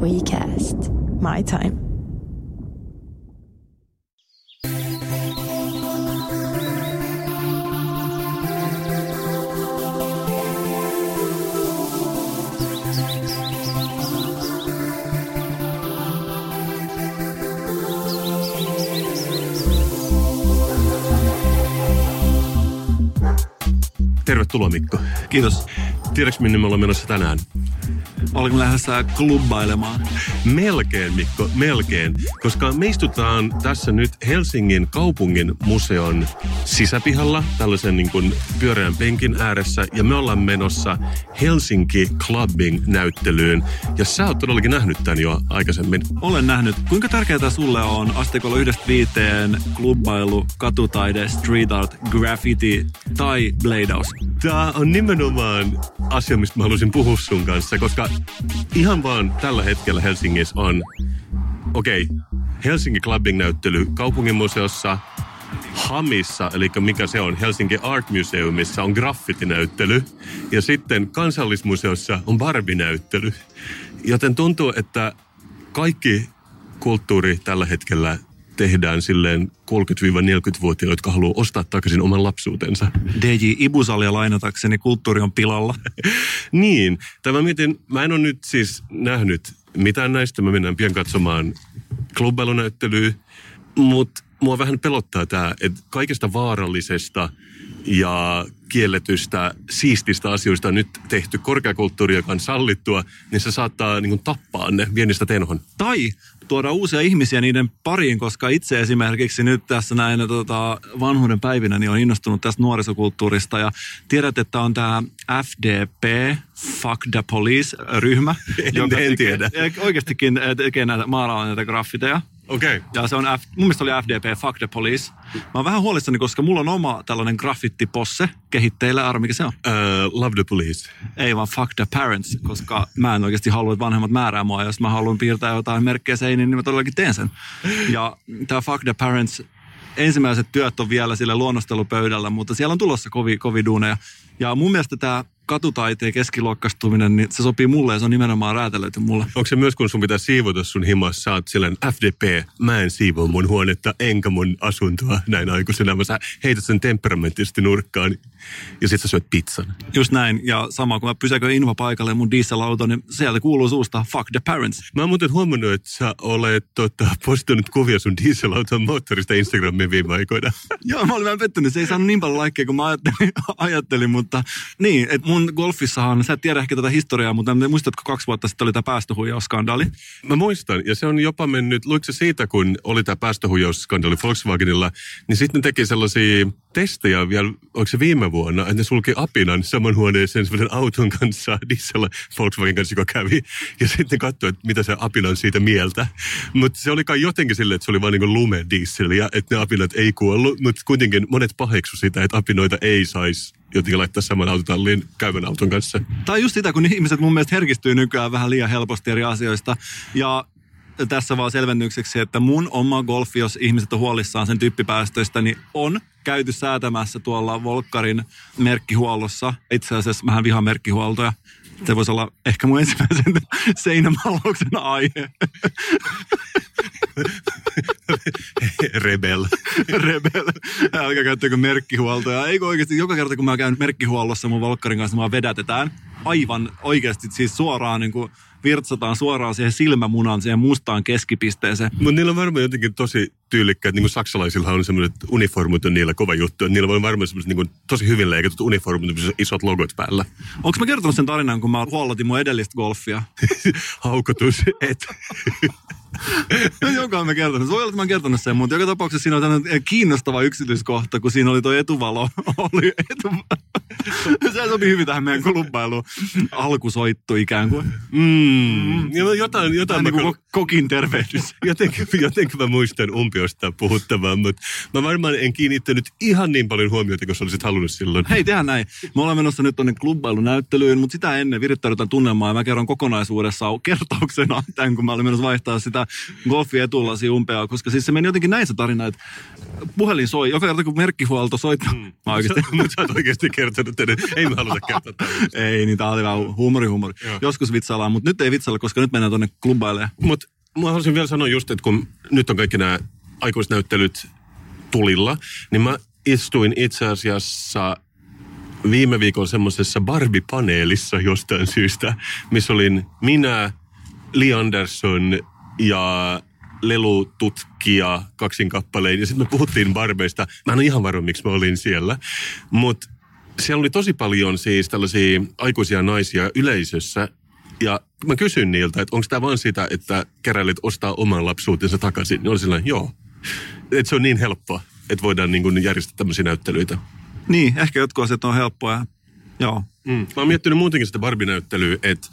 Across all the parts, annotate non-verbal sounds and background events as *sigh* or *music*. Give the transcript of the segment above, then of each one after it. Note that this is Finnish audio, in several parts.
WeCast. My time. Tervetuloa Mikko. Kiitos. Tiedätkö minne me ollaan menossa tänään? Oliko lähdössä klubbailemaan? Melkein Mikko, melkein. Koska me istutaan tässä nyt Helsingin kaupungin museon sisäpihalla tällaisen niin kuin pyöreän penkin ääressä. Ja me ollaan menossa Helsinki Clubbing-näyttelyyn. Ja sä oot todellakin nähnyt tämän jo aikaisemmin. Olen nähnyt. Kuinka tärkeää sulle on asteikolla yhdestä viiteen klubbailu, katutaide, street art, graffiti tai bladeaus? Tämä on nimenomaan asia, mistä mä haluaisin puhua sun kanssa, koska ihan vaan tällä hetkellä Helsingissä on, okei, okay, Helsinki Clubbing-näyttely kaupunginmuseossa, Hamissa, eli mikä se on, Helsinki Art Museumissa on graffitinäyttely ja sitten kansallismuseossa on Barbie-näyttely. Joten tuntuu, että kaikki kulttuuri tällä hetkellä tehdään silleen 30-40-vuotiaille, jotka haluaa ostaa takaisin oman lapsuutensa. DJ Ibusalia lainatakseni, kulttuuri on pilalla. *laughs* niin, tämä mietin, mä en ole nyt siis nähnyt mitään näistä, mä mennään pian katsomaan klubbailunäyttelyä, mutta mua vähän pelottaa tämä, että kaikesta vaarallisesta ja kielletystä, siististä asioista on nyt tehty korkeakulttuuri, joka on sallittua, niin se saattaa niin kuin, tappaa ne vienistä tenhon. Tai tuoda uusia ihmisiä niiden pariin, koska itse esimerkiksi nyt tässä näin tota, vanhuuden päivinä niin on innostunut tästä nuorisokulttuurista ja tiedät, että on tämä FDP, Fuck the Police-ryhmä, en, joka en tiedä. oikeastikin tekee näitä, maalaa näitä graffiteja. Okei. Okay. Ja se on, F, mun mielestä oli FDP, Fuck the Police. Mä oon vähän huolissani, koska mulla on oma tällainen graffittiposse kehitteillä. Arvo, mikä se on? Uh, love the Police. Ei vaan Fuck the Parents, koska mä en oikeasti halua, että vanhemmat määrää mua. Jos mä haluan piirtää jotain merkkejä seiniin, niin mä todellakin teen sen. Ja tämä Fuck the Parents ensimmäiset työt on vielä sille luonnostelupöydällä, mutta siellä on tulossa kovi, kovi duuneja. Ja mun mielestä tämä katutaiteen keskiluokkastuminen, niin se sopii mulle ja se on nimenomaan räätälöity mulle. Onko se myös, kun sun pitää siivota sun himassa, sä oot silleen FDP, mä en siivoa mun huonetta enkä mun asuntoa näin aikuisena. Mä sä heität sen temperamenttisesti nurkkaan ja sit sä syöt pizzan. Just näin. Ja sama kun mä pysäköin infopaikalle mun dieselauto, niin sieltä kuuluu suusta fuck the parents. Mä oon muuten huomannut, että sä olet tota, postannut kuvia sun dieselauton moottorista Instagramiin viime aikoina. *laughs* Joo, mä olin vähän pettynyt. Se ei saanut niin paljon laikkeja kuin mä ajattelin, ajattelin mutta niin, että mun golfissahan, sä et tiedä ehkä tätä historiaa, mutta muistatko kaksi vuotta sitten oli tämä päästöhuijausskandaali? Mä muistan, ja se on jopa mennyt, luiko se siitä, kun oli tämä päästöhuijausskandaali Volkswagenilla, niin sitten teki sellaisia testejä vielä, onko se viime vuonna, että ne sulki apinan saman huoneeseen sellaisen auton kanssa, *laughs* diesel Volkswagen kanssa, joka kävi, ja sitten katsoi, että mitä se apina on siitä mieltä. Mutta se oli kai jotenkin silleen, että se oli vain niin lume dieseliä, että ne apinat ei kuollut, mutta kuitenkin monet paheksu sitä, että apinoita ei saisi jotenkin laittaa saman autotallin käyvän auton kanssa. Tai just sitä, kun ihmiset mun mielestä herkistyy nykyään vähän liian helposti eri asioista. Ja tässä vaan selvennykseksi, että mun oma golfi, jos ihmiset on huolissaan sen tyyppipäästöistä, niin on käyty säätämässä tuolla Volkkarin merkkihuollossa. Itse asiassa vähän vihan merkkihuoltoja. Se voisi olla ehkä mun ensimmäisen *laughs* seinämaalauksen aihe. *laughs* Rebel. Rebel. Älkää käyttäkö merkkihuoltoja. Eikö oikeasti joka kerta, kun mä käyn merkkihuollossa mun Volkkarin kanssa, mua vedätetään aivan oikeasti siis suoraan niin kuin virtsataan suoraan siihen silmämunan, siihen mustaan keskipisteeseen. Mutta niillä on varmaan jotenkin tosi tyylikkäät, niin kuin saksalaisilla on semmoiset uniformut on niillä kova juttu. Niillä on varmaan semmoiset niin tosi hyvin leikatut uniformut, isot logot päällä. Onko mä kertonut sen tarinan, kun mä huollotin mun edellistä golfia? *laughs* Haukotus, et. *laughs* no, joka mä kertonut. Se voi olla, että mä kertonut sen, mutta joka tapauksessa siinä on kiinnostava yksityiskohta, kun siinä oli tuo etuvalo. *laughs* oli etuvalo. Se sopii hyvin tähän meidän klubbailuun. Alkusoittu ikään kuin. Mm. Ja jotain, jotain niin kuin kokin tervehdys. Jotenkin, jotenkin mä muistan umpiosta puhuttavan, mutta mä varmaan en kiinnittänyt ihan niin paljon huomiota, kun sä olisit halunnut silloin. Hei, tehdään näin. Me ollaan menossa nyt tuonne klubbailunäyttelyyn, mutta sitä ennen virittäydytään tunnelmaa ja mä kerron kokonaisuudessaan kertauksena tämän, kun mä olin menossa vaihtaa sitä golfi etulasi umpeaa, koska siis se meni jotenkin näin se tarina, että puhelin soi, joka kerta kun merkkihuolto soittaa. Mm. Mä oikeasti. Mutta sä oot oikeasti kertonut teidän, ei me haluta käyttää tällaista. Ei, niin tää oli vähän huumori, huumori. Joo. Joskus vitsaillaan, mutta nyt ei vitsailla, koska nyt mennään tonne klubaille. Mutta mä haluaisin vielä sanoa just, että kun nyt on kaikki nämä aikuisnäyttelyt tulilla, niin mä istuin itse asiassa viime viikon semmoisessa Barbie-paneelissa jostain syystä, missä olin minä, Lee Anderson ja lelututkija kaksin kappaleen. Ja sitten me puhuttiin Barbeista. Mä en ole ihan varma, miksi mä olin siellä. Mutta siellä oli tosi paljon siis tällaisia aikuisia naisia yleisössä. Ja mä kysyin niiltä, että onko tämä vaan sitä, että keräilit ostaa oman lapsuutensa takaisin. Niin oli sellainen, joo. Että se on niin helppoa, että voidaan niin kuin järjestää tämmöisiä näyttelyitä. Niin, ehkä jotkut asiat on helppoja. Joo. Mm. Mä oon miettinyt muutenkin sitä Barbie-näyttelyä, että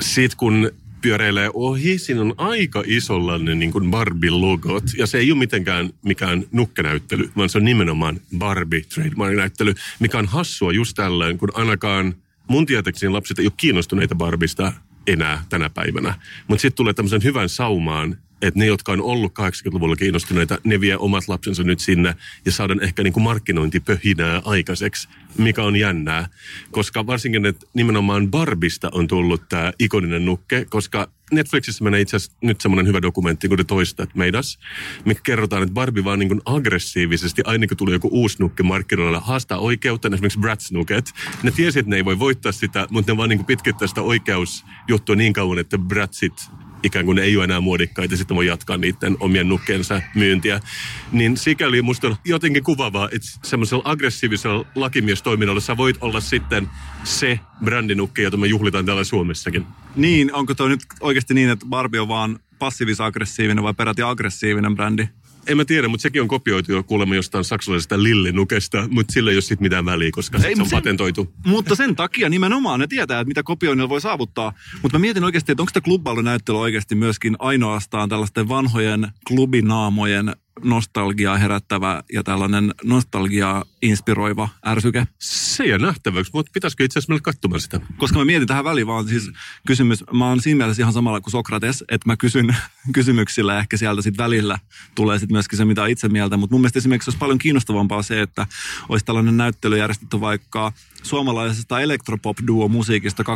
sit kun pyöreilee ohi, siinä on aika isolla ne niin kuin Barbie-logot. Ja se ei ole mitenkään mikään nukkenäyttely, vaan se on nimenomaan Barbie trademark-näyttely, mikä on hassua just tällöin, kun ainakaan mun tietääkseni lapset ei ole kiinnostuneita Barbista enää tänä päivänä. Mutta sitten tulee tämmöisen hyvän saumaan, että ne, jotka on ollut 80-luvulla kiinnostuneita, ne vie omat lapsensa nyt sinne ja saadaan ehkä niin kuin markkinointipöhinää aikaiseksi, mikä on jännää. Koska varsinkin, että nimenomaan Barbista on tullut tämä ikoninen nukke, koska Netflixissä menee itse asiassa nyt semmoinen hyvä dokumentti, kun te toistat meidas, mikä kerrotaan, että Barbie vaan niin aggressiivisesti, aina kun tulee joku uusi nukke markkinoilla, haastaa oikeutta, esimerkiksi Bratz-nuket. Ne tiesi, että ne ei voi voittaa sitä, mutta ne vaan niin pitkittää sitä oikeusjuttua niin kauan, että Bratzit ikään kuin ne ei ole enää muodikkaita, sitten voi jatkaa niiden omien nukkeensa myyntiä. Niin sikäli musta on jotenkin kuvaavaa, että semmoisella aggressiivisella lakimiestoiminnalla sä voit olla sitten se brändinukke, jota me juhlitaan täällä Suomessakin. Niin, onko toi nyt oikeasti niin, että Barbie on vaan passiivis-aggressiivinen vai peräti aggressiivinen brändi? En mä tiedä, mutta sekin on kopioitu jo kuulemma jostain saksalaisesta lillinukesta, mutta sillä ei ole sitten mitään väliä, koska se Ei, on mut sen- patentoitu. Mutta sen takia nimenomaan ne tietää, että mitä kopioinnilla voi saavuttaa. Mutta mä mietin oikeasti, että onko tämä klubbailunäyttely oikeasti myöskin ainoastaan tällaisten vanhojen klubinaamojen nostalgiaa herättävä ja tällainen nostalgiaa inspiroiva ärsyke. Se jää nähtäväksi, mutta pitäisikö itse asiassa mennä katsomaan sitä? Koska mä mietin tähän väliin vaan siis kysymys, mä oon siinä mielessä ihan samalla kuin Sokrates, että mä kysyn *laughs* kysymyksillä ehkä sieltä sitten välillä tulee sitten myöskin se, mitä on itse mieltä. Mutta mun mielestä esimerkiksi olisi paljon kiinnostavampaa se, että olisi tällainen näyttely järjestetty vaikka suomalaisesta elektropop-duo musiikista 2005-2011,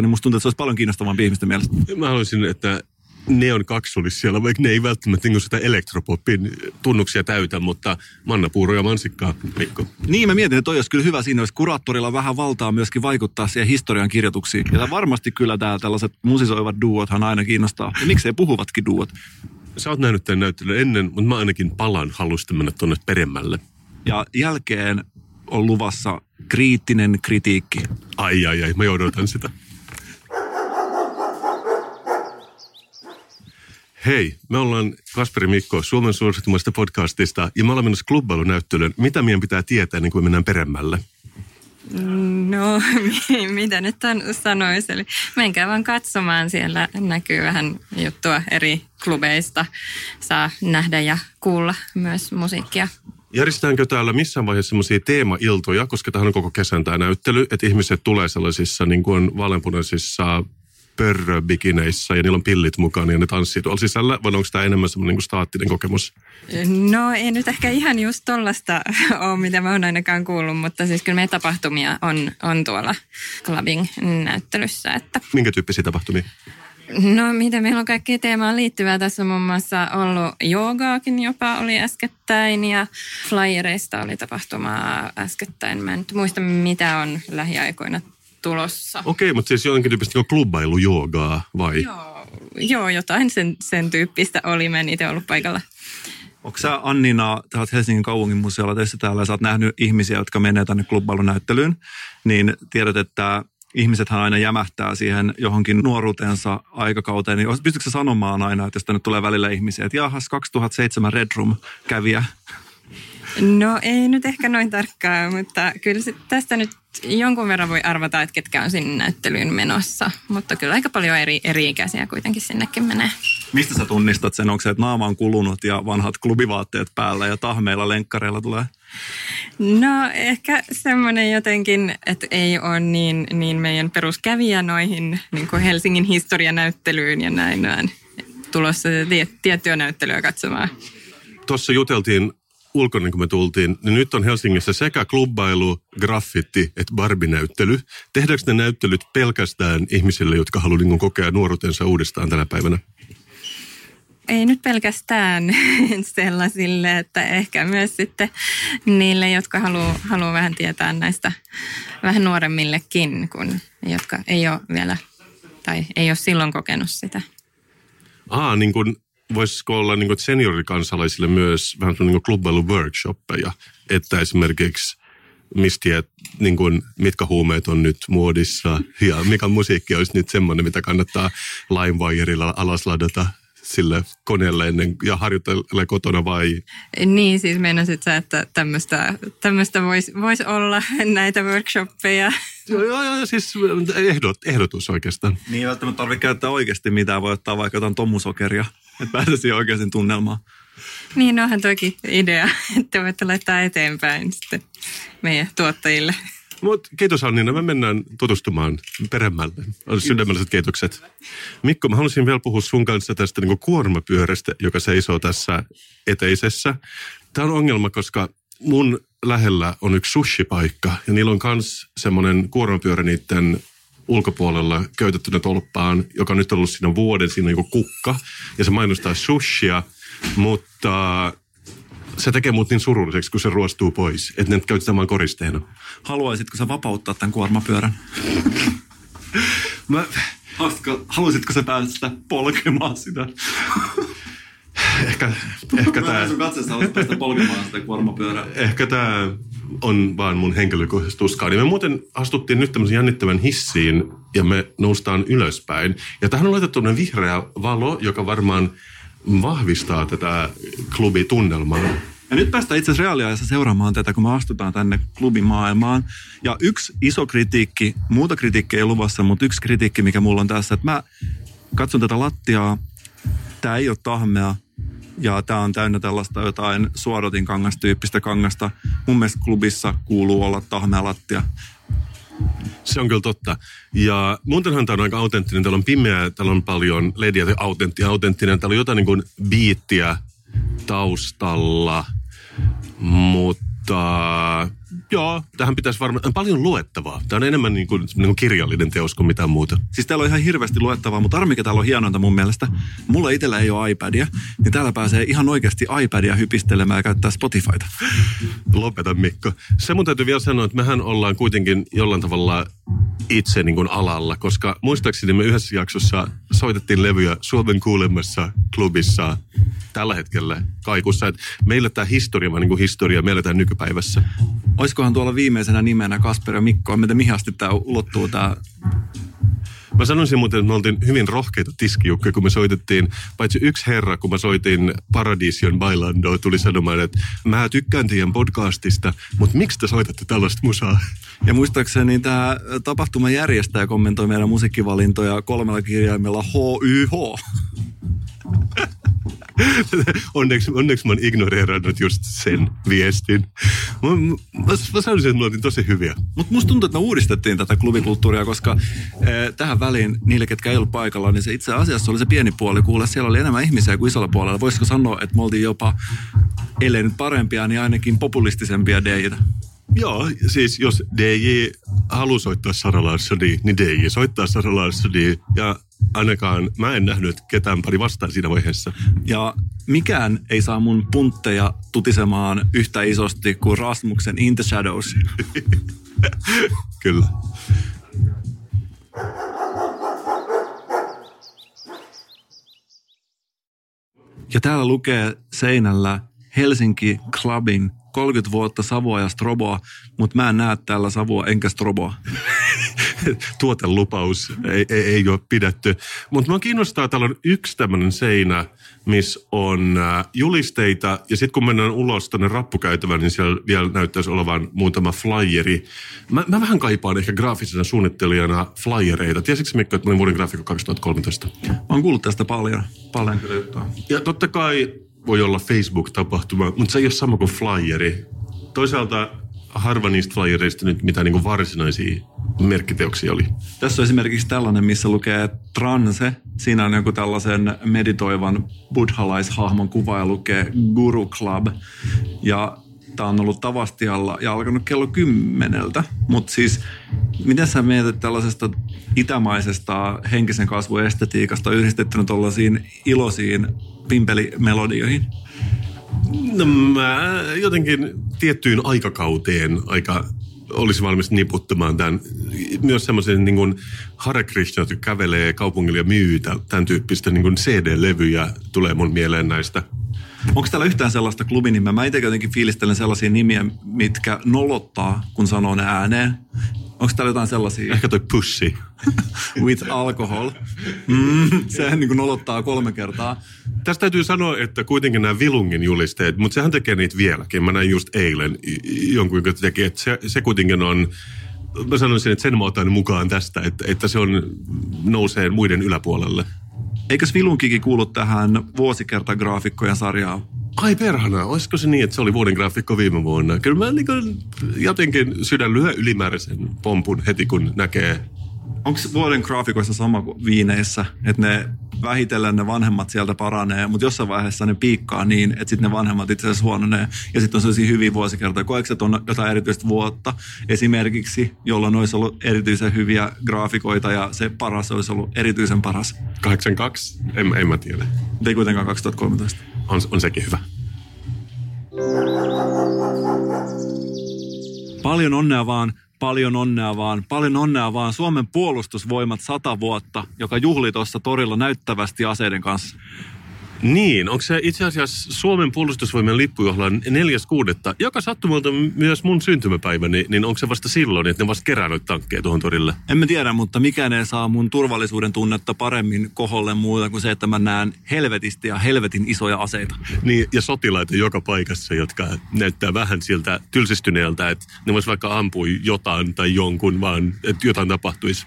niin musta tuntuu, että se olisi paljon kiinnostavampi ihmisten mielestä. Mä haluaisin, että Neon 2 olisi siellä, vaikka ne ei välttämättä niin sitä elektropopin tunnuksia täytä, mutta mannapuuro ja mansikkaa, Mikko. Niin, mä mietin, että toi olisi kyllä hyvä siinä, olisi kuraattorilla vähän valtaa myöskin vaikuttaa siihen historian kirjoituksiin. Ja varmasti kyllä tää tällaiset musisoivat duothan aina kiinnostaa. Ja miksei puhuvatkin duot. Sä oot nähnyt tämän näyttelyn ennen, mutta mä ainakin palan halusta mennä tuonne peremmälle. Ja jälkeen on luvassa kriittinen kritiikki. Ai ai ai, mä odotan sitä. Hei, me ollaan Kasperi Mikko Suomen suosittumasta podcastista ja me ollaan menossa klubbailunäyttelyyn. Mitä meidän pitää tietää, niin kuin me mennään peremmälle? No, *laughs* mitä nyt tämän sanoisi? Eli menkää vaan katsomaan. Siellä näkyy vähän juttua eri klubeista. Saa nähdä ja kuulla myös musiikkia. Järjestetäänkö täällä missään vaiheessa semmoisia teemailtoja, koska tähän on koko kesän tämä näyttely, että ihmiset tulee sellaisissa niin kuin vaaleanpunaisissa pörröbikineissä ja niillä on pillit mukana ja ne tanssii tuolla sisällä, vai onko tämä enemmän semmoinen niin staattinen kokemus? No ei nyt ehkä ihan just tollasta *laughs* ole, mitä mä oon ainakaan kuullut, mutta siis kyllä meidän tapahtumia on, on tuolla clubbing-näyttelyssä. Että Minkä tyyppisiä tapahtumia? No mitä meillä on kaikkea teemaan liittyvää. Tässä on muun muassa ollut joogaakin jopa oli äskettäin ja flyereista oli tapahtumaa äskettäin. Mä en nyt muista mitä on lähiaikoina tulossa. Okei, mutta siis jonkin tyyppistä niin klubbailujoogaa vai? Joo, joo, jotain sen, sen tyyppistä oli. Mä en itse ollut paikalla. Onko sä Annina, oot Helsingin kaupungin museolla töissä täällä ja sä oot nähnyt ihmisiä, jotka menee tänne klubbailunäyttelyyn, niin tiedät, että ihmisethän aina jämähtää siihen johonkin nuoruutensa aikakauteen, niin pystytkö sä sanomaan aina, että jos tänne tulee välillä ihmisiä, että jahas 2007 Red Room kävijä, No ei nyt ehkä noin tarkkaan, mutta kyllä tästä nyt jonkun verran voi arvata, että ketkä on sinne näyttelyyn menossa. Mutta kyllä aika paljon eri, eri ikäisiä kuitenkin sinnekin menee. mistä sä tunnistat sen? Onko se, että naama on kulunut ja vanhat klubivaatteet päällä ja tahmeilla lenkkareilla tulee? No ehkä semmoinen jotenkin, että ei ole niin, niin meidän peruskävijä noihin niin kuin Helsingin historianäyttelyyn ja näin, vaan tulossa tie, tiettyä näyttelyä katsomaan. Tuossa juteltiin ulkona, kun me tultiin, niin nyt on Helsingissä sekä klubbailu, graffitti että barbinäyttely. Tehdäänkö ne näyttelyt pelkästään ihmisille, jotka haluaa niin kokea nuoruutensa uudestaan tänä päivänä? ei nyt pelkästään *laughs* sellaisille, että ehkä myös sitten niille, jotka haluaa haluu vähän tietää näistä vähän nuoremmillekin, kun, jotka ei ole vielä tai ei ole silloin kokenut sitä. Aa, niin kuin voisiko olla niin kuin seniorikansalaisille myös vähän niin kuin workshoppeja, että esimerkiksi mistä, niin kuin, mitkä huumeet on nyt muodissa ja mikä musiikki olisi nyt semmoinen, mitä kannattaa LimeWirella alasladata sille koneelle ennen ja harjoittelee kotona vai? Niin, siis meinasit sä, että tämmöistä, tämmöistä voisi vois olla *laughs* näitä workshoppeja. Joo, joo, joo siis ehdot, ehdotus oikeastaan. Niin, välttämättä tarvitse käyttää oikeasti mitään. Voi ottaa vaikka jotain tomusokeria, että pääsisi oikeasti tunnelmaan. Niin, onhan toki idea, että voitte laittaa eteenpäin sitten meidän tuottajille. Mutta kiitos Annina, me mennään tutustumaan peremmälle. Sydämelliset kiitokset. Mikko, mä haluaisin vielä puhua sun kanssa tästä niin kuormapyörästä, joka seisoo tässä eteisessä. Tämä on ongelma, koska mun lähellä on yksi sushi-paikka ja niillä on myös semmoinen kuormapyörä niiden ulkopuolella köytettynä tolppaan, joka on nyt ollut siinä vuoden, siinä niin kukka. Ja se mainostaa sushia, mutta se tekee mut niin surulliseksi, kun se ruostuu pois, että ne käytetään vain koristeena. Haluaisitko sä vapauttaa tämän kuormapyörän? Mä... Haluaisitko, haluaisitko sä päästä polkemaan sitä? ehkä, ehkä tämä... sun katseessa haluaisit päästä polkemaan sitä kuormapyörää. Ehkä tämä on vaan mun henkilökohtaisesti tuskaa. Niin me muuten astuttiin nyt tämmöisen jännittävän hissiin ja me noustaan ylöspäin. Ja tähän on laitettu vihreä valo, joka varmaan vahvistaa tätä klubitunnelmaa. Ja nyt päästään itse asiassa reaaliajassa seuraamaan tätä, kun me astutaan tänne klubimaailmaan. Ja yksi iso kritiikki, muuta kritiikkiä ei luvassa, mutta yksi kritiikki, mikä mulla on tässä, että mä katson tätä lattiaa, tämä ei ole tahmea, ja tämä on täynnä tällaista jotain suodotin kangastyyppistä kangasta. Mun mielestä klubissa kuuluu olla tahmea lattia. Se on kyllä totta. Ja muutenhan tämä on aika autenttinen. Täällä on pimeää, täällä on paljon lediä, autentti, autenttinen. Täällä on jotain niin kuin biittiä taustalla, mutta Joo, tähän pitäisi varmaan, paljon luettavaa. Tämä on enemmän niin kuin, niin kuin kirjallinen teos kuin mitään muuta. Siis täällä on ihan hirveästi luettavaa, mutta armi, mikä täällä on hienointa mun mielestä. Mulla itsellä ei ole iPadia, niin täällä pääsee ihan oikeasti iPadia hypistelemään ja käyttää Spotifyta. Lopeta Mikko. Se mun täytyy vielä sanoa, että mehän ollaan kuitenkin jollain tavalla itse niin kuin alalla, koska muistaakseni me yhdessä jaksossa soitettiin levyjä Suomen kuulemassa klubissa tällä hetkellä kaikussa. Että meillä tämä historia on niin kuin historia, meillä tämä nykypäivässä. Olisikohan tuolla viimeisenä nimenä Kasper ja Mikko? Miten mihin asti tämä ulottuu tämä Mä sanoisin muuten, että me oltiin hyvin rohkeita tiskijukkeja, kun me soitettiin, paitsi yksi herra, kun mä soitin Paradision Bailandoa, tuli sanomaan, että mä tykkään teidän podcastista, mutta miksi te soitatte tällaista musaa? Ja muistaakseni tämä tapahtuman järjestäjä kommentoi meidän musiikkivalintoja kolmella kirjaimella HYH. *laughs* onneksi, onneksi mä oon ignoreerannut just sen viestin. Mä, mä, mä sanoisin, että me tosi hyviä. Mutta musta tuntuu, että me uudistettiin tätä klubikulttuuria, koska eh, tähän väliin niille, ketkä ei ollut paikalla, niin se itse asiassa oli se pieni puoli. Kuule, siellä oli enemmän ihmisiä kuin isolla puolella. Voisiko sanoa, että me oltiin jopa, ellei nyt parempia, niin ainakin populistisempia deitä. Joo, siis jos DJ haluaa soittaa Sara Larssoni, niin DJ soittaa Sara Larssoni. Ja ainakaan mä en nähnyt ketään pari vastaan siinä vaiheessa. Ja mikään ei saa mun puntteja tutisemaan yhtä isosti kuin Rasmuksen In the Shadows. *laughs* Kyllä. Ja täällä lukee seinällä Helsinki Clubin 30 vuotta Savoa ja Stroboa, mutta mä en näe täällä Savoa enkä Stroboa. *laughs* Tuotelupaus ei, ei, ei ole pidetty. Mutta mä kiinnostaa, täällä on yksi tämmöinen seinä, missä on äh, julisteita. Ja sitten kun mennään ulos tänne rappukäytävään, niin siellä vielä näyttäisi olevan muutama flyeri. Mä, mä vähän kaipaan ehkä graafisena suunnittelijana flyereita. Tiesitkö Mikko, että mä olin vuoden graafikko 2013? Mä oon kuullut tästä paljon. Paljon kyllä juttua. Ja totta kai voi olla Facebook-tapahtuma, mutta se ei ole sama kuin flyeri. Toisaalta harva niistä flyereista nyt mitä niin varsinaisia merkkiteoksia oli. Tässä on esimerkiksi tällainen, missä lukee transe. Siinä on joku tällaisen meditoivan buddhalaishahmon kuva ja lukee Guru Club. Ja tämä on ollut Tavastialla ja alkanut kello kymmeneltä. Mutta siis, miten sä mietit tällaisesta itämaisesta henkisen kasvun estetiikasta yhdistettynä tuollaisiin iloisiin pimpelimelodioihin? No mä jotenkin tiettyyn aikakauteen aika olisi valmis niputtamaan tämän. Myös semmoisen niin kuin Hare Krishna, kävelee kaupungilla ja myy tämän tyyppistä niin kuin CD-levyjä tulee mun mieleen näistä. Onko täällä yhtään sellaista klubinimeä? Mä itse jotenkin fiilistelen sellaisia nimiä, mitkä nolottaa, kun sanoo ne ääneen. Onko täällä jotain sellaisia? Ehkä toi Pussy. *laughs* With alcohol. Mm, sehän niin kuin nolottaa kolme kertaa. Tästä täytyy sanoa, että kuitenkin nämä Vilungin julisteet, mutta sehän tekee niitä vieläkin. Mä näin just eilen jonkun, joka teki, että se, se kuitenkin on mä sanoisin, että sen mä otan mukaan tästä, että, että se on, nousee muiden yläpuolelle. Eikös Vilunkikin kuulu tähän vuosikertagraafikkojen sarjaan? Ai perhana, olisiko se niin, että se oli vuoden graafikko viime vuonna? Kyllä mä niin jotenkin sydän lyö ylimääräisen pompun heti, kun näkee Onko vuoden graafikoissa sama kuin viineissä, että ne vähitellen ne vanhemmat sieltä paranee, mutta jossain vaiheessa ne piikkaa niin, että sitten ne vanhemmat itse asiassa huononee. Ja sitten on sellaisia hyviä vuosikertoja. Koetko on jotain erityistä vuotta esimerkiksi, jolloin olisi ollut erityisen hyviä graafikoita ja se paras olisi ollut erityisen paras? 82? En, en mä tiedä. Ei kuitenkaan 2013. On, on sekin hyvä. Paljon onnea vaan paljon onnea vaan, paljon onnea vaan Suomen puolustusvoimat sata vuotta, joka juhli tuossa torilla näyttävästi aseiden kanssa. Niin, onko se itse asiassa Suomen puolustusvoimien lippujuhlan 4.6., joka sattumalta myös mun syntymäpäiväni, niin onko se vasta silloin, että ne vasta kerää noita tankkeja tuohon torille? En mä tiedä, mutta mikään ei saa mun turvallisuuden tunnetta paremmin koholle muuta kuin se, että mä näen helvetisti ja helvetin isoja aseita. Niin, ja sotilaita joka paikassa, jotka näyttää vähän siltä tylsistyneeltä, että ne vois vaikka ampua jotain tai jonkun, vaan että jotain tapahtuisi.